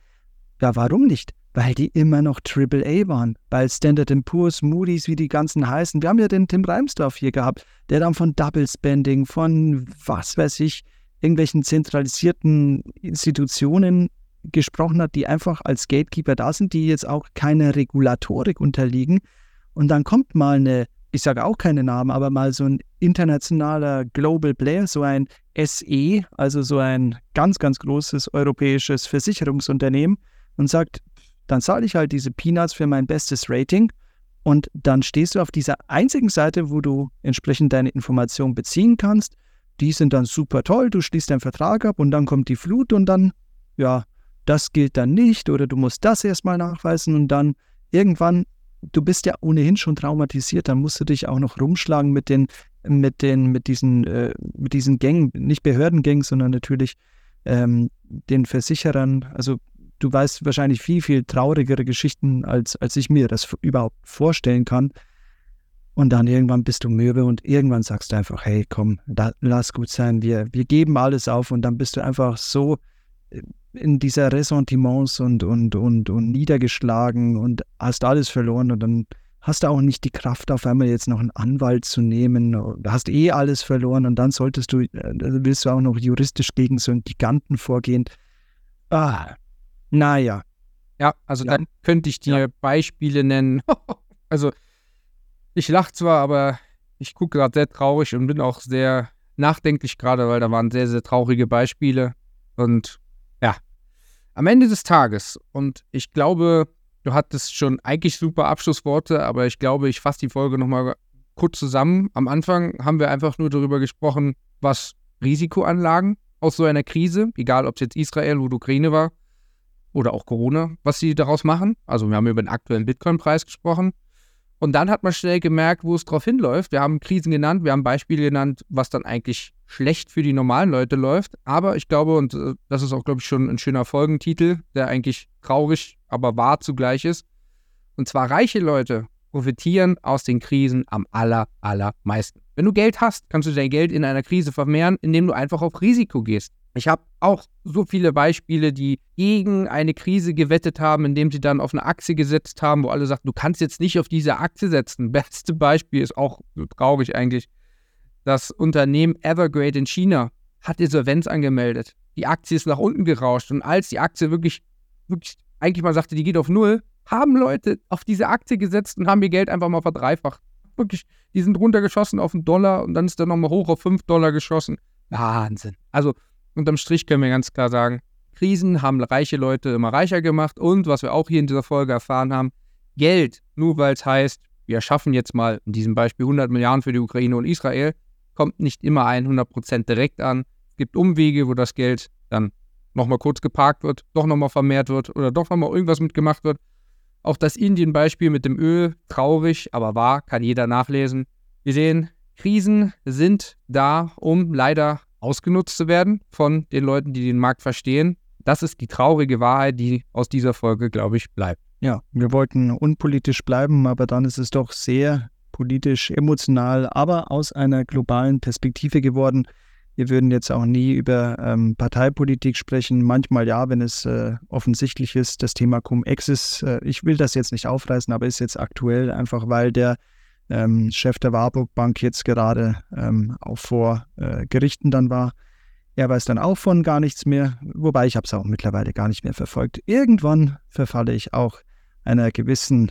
Ja, warum nicht? Weil die immer noch AAA waren. Weil Standard Poor's, Moody's, wie die ganzen heißen. Wir haben ja den Tim Reimsdorf hier gehabt, der dann von Double Spending, von was weiß ich, irgendwelchen zentralisierten Institutionen gesprochen hat, die einfach als Gatekeeper da sind, die jetzt auch keiner Regulatorik unterliegen. Und dann kommt mal eine, ich sage auch keine Namen, aber mal so ein internationaler Global Player, so ein SE, also so ein ganz, ganz großes europäisches Versicherungsunternehmen und sagt, dann zahle ich halt diese Peanuts für mein bestes Rating und dann stehst du auf dieser einzigen Seite, wo du entsprechend deine Informationen beziehen kannst. Die sind dann super toll, du schließt deinen Vertrag ab und dann kommt die Flut und dann, ja, das gilt dann nicht oder du musst das erstmal nachweisen und dann irgendwann, du bist ja ohnehin schon traumatisiert, dann musst du dich auch noch rumschlagen mit den, mit den, mit diesen, äh, mit diesen Gängen, nicht Behördengängen, sondern natürlich ähm, den Versicherern, also du weißt wahrscheinlich viel, viel traurigere Geschichten, als, als ich mir das überhaupt vorstellen kann. Und dann irgendwann bist du mürbe und irgendwann sagst du einfach, hey, komm, da, lass gut sein, wir, wir geben alles auf und dann bist du einfach so äh, in dieser Ressentiments und, und, und, und niedergeschlagen und hast alles verloren und dann hast du auch nicht die Kraft, auf einmal jetzt noch einen Anwalt zu nehmen. Du hast eh alles verloren und dann solltest du, äh, willst du auch noch juristisch gegen so einen Giganten vorgehen. Ah, naja. Ja, also ja. dann könnte ich dir ja. Beispiele nennen. <laughs> also, ich lache zwar, aber ich gucke gerade sehr traurig und bin auch sehr nachdenklich gerade, weil da waren sehr, sehr traurige Beispiele. Und ja, am Ende des Tages, und ich glaube, du hattest schon eigentlich super Abschlussworte, aber ich glaube, ich fasse die Folge nochmal kurz zusammen. Am Anfang haben wir einfach nur darüber gesprochen, was Risikoanlagen aus so einer Krise, egal ob es jetzt Israel oder Ukraine war, oder auch Corona, was sie daraus machen. Also wir haben über den aktuellen Bitcoin-Preis gesprochen. Und dann hat man schnell gemerkt, wo es drauf hinläuft. Wir haben Krisen genannt, wir haben Beispiele genannt, was dann eigentlich schlecht für die normalen Leute läuft. Aber ich glaube, und äh, das ist auch, glaube ich, schon ein schöner Folgentitel, der eigentlich traurig, aber wahr zugleich ist. Und zwar reiche Leute profitieren aus den Krisen am aller, allermeisten. Wenn du Geld hast, kannst du dein Geld in einer Krise vermehren, indem du einfach auf Risiko gehst. Ich habe auch so viele Beispiele, die gegen eine Krise gewettet haben, indem sie dann auf eine Aktie gesetzt haben, wo alle sagten, du kannst jetzt nicht auf diese Aktie setzen. <laughs> Beste Beispiel ist auch traurig eigentlich. Das Unternehmen Evergrade in China hat Insolvenz angemeldet. Die Aktie ist nach unten gerauscht und als die Aktie wirklich, wirklich eigentlich mal sagte, die geht auf Null, haben Leute auf diese Aktie gesetzt und haben ihr Geld einfach mal verdreifacht. Wirklich, die sind runtergeschossen auf einen Dollar und dann ist der nochmal hoch auf 5 Dollar geschossen. Wahnsinn. Also Unterm Strich können wir ganz klar sagen, Krisen haben reiche Leute immer reicher gemacht und was wir auch hier in dieser Folge erfahren haben, Geld, nur weil es heißt, wir schaffen jetzt mal in diesem Beispiel 100 Milliarden für die Ukraine und Israel, kommt nicht immer 100% direkt an. Es gibt Umwege, wo das Geld dann nochmal kurz geparkt wird, doch nochmal vermehrt wird oder doch nochmal irgendwas mitgemacht wird. Auch das Indien-Beispiel mit dem Öl, traurig, aber wahr, kann jeder nachlesen. Wir sehen, Krisen sind da, um leider ausgenutzt zu werden von den Leuten, die den Markt verstehen. Das ist die traurige Wahrheit, die aus dieser Folge, glaube ich, bleibt. Ja, wir wollten unpolitisch bleiben, aber dann ist es doch sehr politisch, emotional, aber aus einer globalen Perspektive geworden. Wir würden jetzt auch nie über ähm, Parteipolitik sprechen. Manchmal ja, wenn es äh, offensichtlich ist, das Thema Cum-Ex ist. Äh, ich will das jetzt nicht aufreißen, aber ist jetzt aktuell, einfach weil der ähm, Chef der Warburg Bank jetzt gerade ähm, auch vor äh, Gerichten dann war. Er weiß dann auch von gar nichts mehr, wobei ich habe es auch mittlerweile gar nicht mehr verfolgt. Irgendwann verfalle ich auch einer gewissen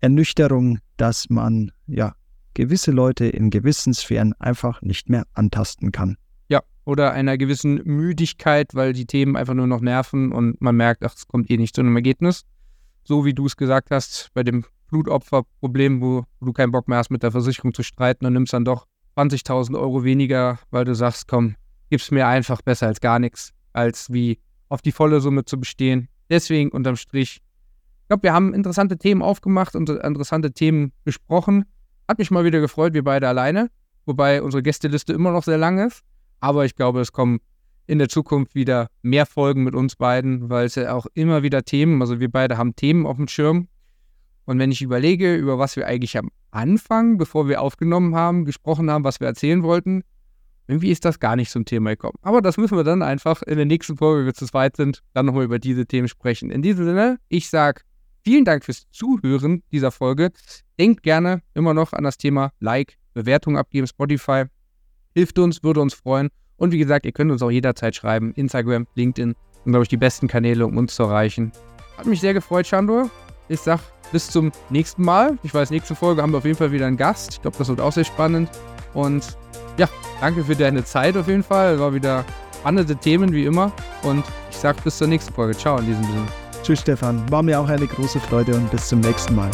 Ernüchterung, dass man ja gewisse Leute in gewissen Sphären einfach nicht mehr antasten kann. Ja, oder einer gewissen Müdigkeit, weil die Themen einfach nur noch nerven und man merkt, ach, es kommt eh nicht zu einem Ergebnis. So wie du es gesagt hast, bei dem Blutopferproblem, wo, wo du keinen Bock mehr hast, mit der Versicherung zu streiten und nimmst dann doch 20.000 Euro weniger, weil du sagst, komm, gib's mir einfach besser als gar nichts, als wie auf die volle Summe zu bestehen. Deswegen unterm Strich, ich glaube, wir haben interessante Themen aufgemacht und interessante Themen besprochen. Hat mich mal wieder gefreut, wir beide alleine, wobei unsere Gästeliste immer noch sehr lang ist. Aber ich glaube, es kommen in der Zukunft wieder mehr Folgen mit uns beiden, weil es ja auch immer wieder Themen, also wir beide haben Themen auf dem Schirm. Und wenn ich überlege, über was wir eigentlich am Anfang, bevor wir aufgenommen haben, gesprochen haben, was wir erzählen wollten, irgendwie ist das gar nicht zum Thema gekommen. Aber das müssen wir dann einfach in der nächsten Folge, wenn wir zu zweit sind, dann nochmal über diese Themen sprechen. In diesem Sinne, ich sage vielen Dank fürs Zuhören dieser Folge. Denkt gerne immer noch an das Thema Like, Bewertung abgeben, Spotify. Hilft uns, würde uns freuen. Und wie gesagt, ihr könnt uns auch jederzeit schreiben. Instagram, LinkedIn sind, glaube ich, die besten Kanäle, um uns zu erreichen. Hat mich sehr gefreut, Chandor. Ich sag bis zum nächsten Mal. Ich weiß, nächste Folge haben wir auf jeden Fall wieder einen Gast. Ich glaube, das wird auch sehr spannend. Und ja, danke für deine Zeit auf jeden Fall. War wieder spannende Themen wie immer. Und ich sag bis zur nächsten Folge. Ciao in diesem Sinne. Tschüss, Stefan. War mir auch eine große Freude und bis zum nächsten Mal.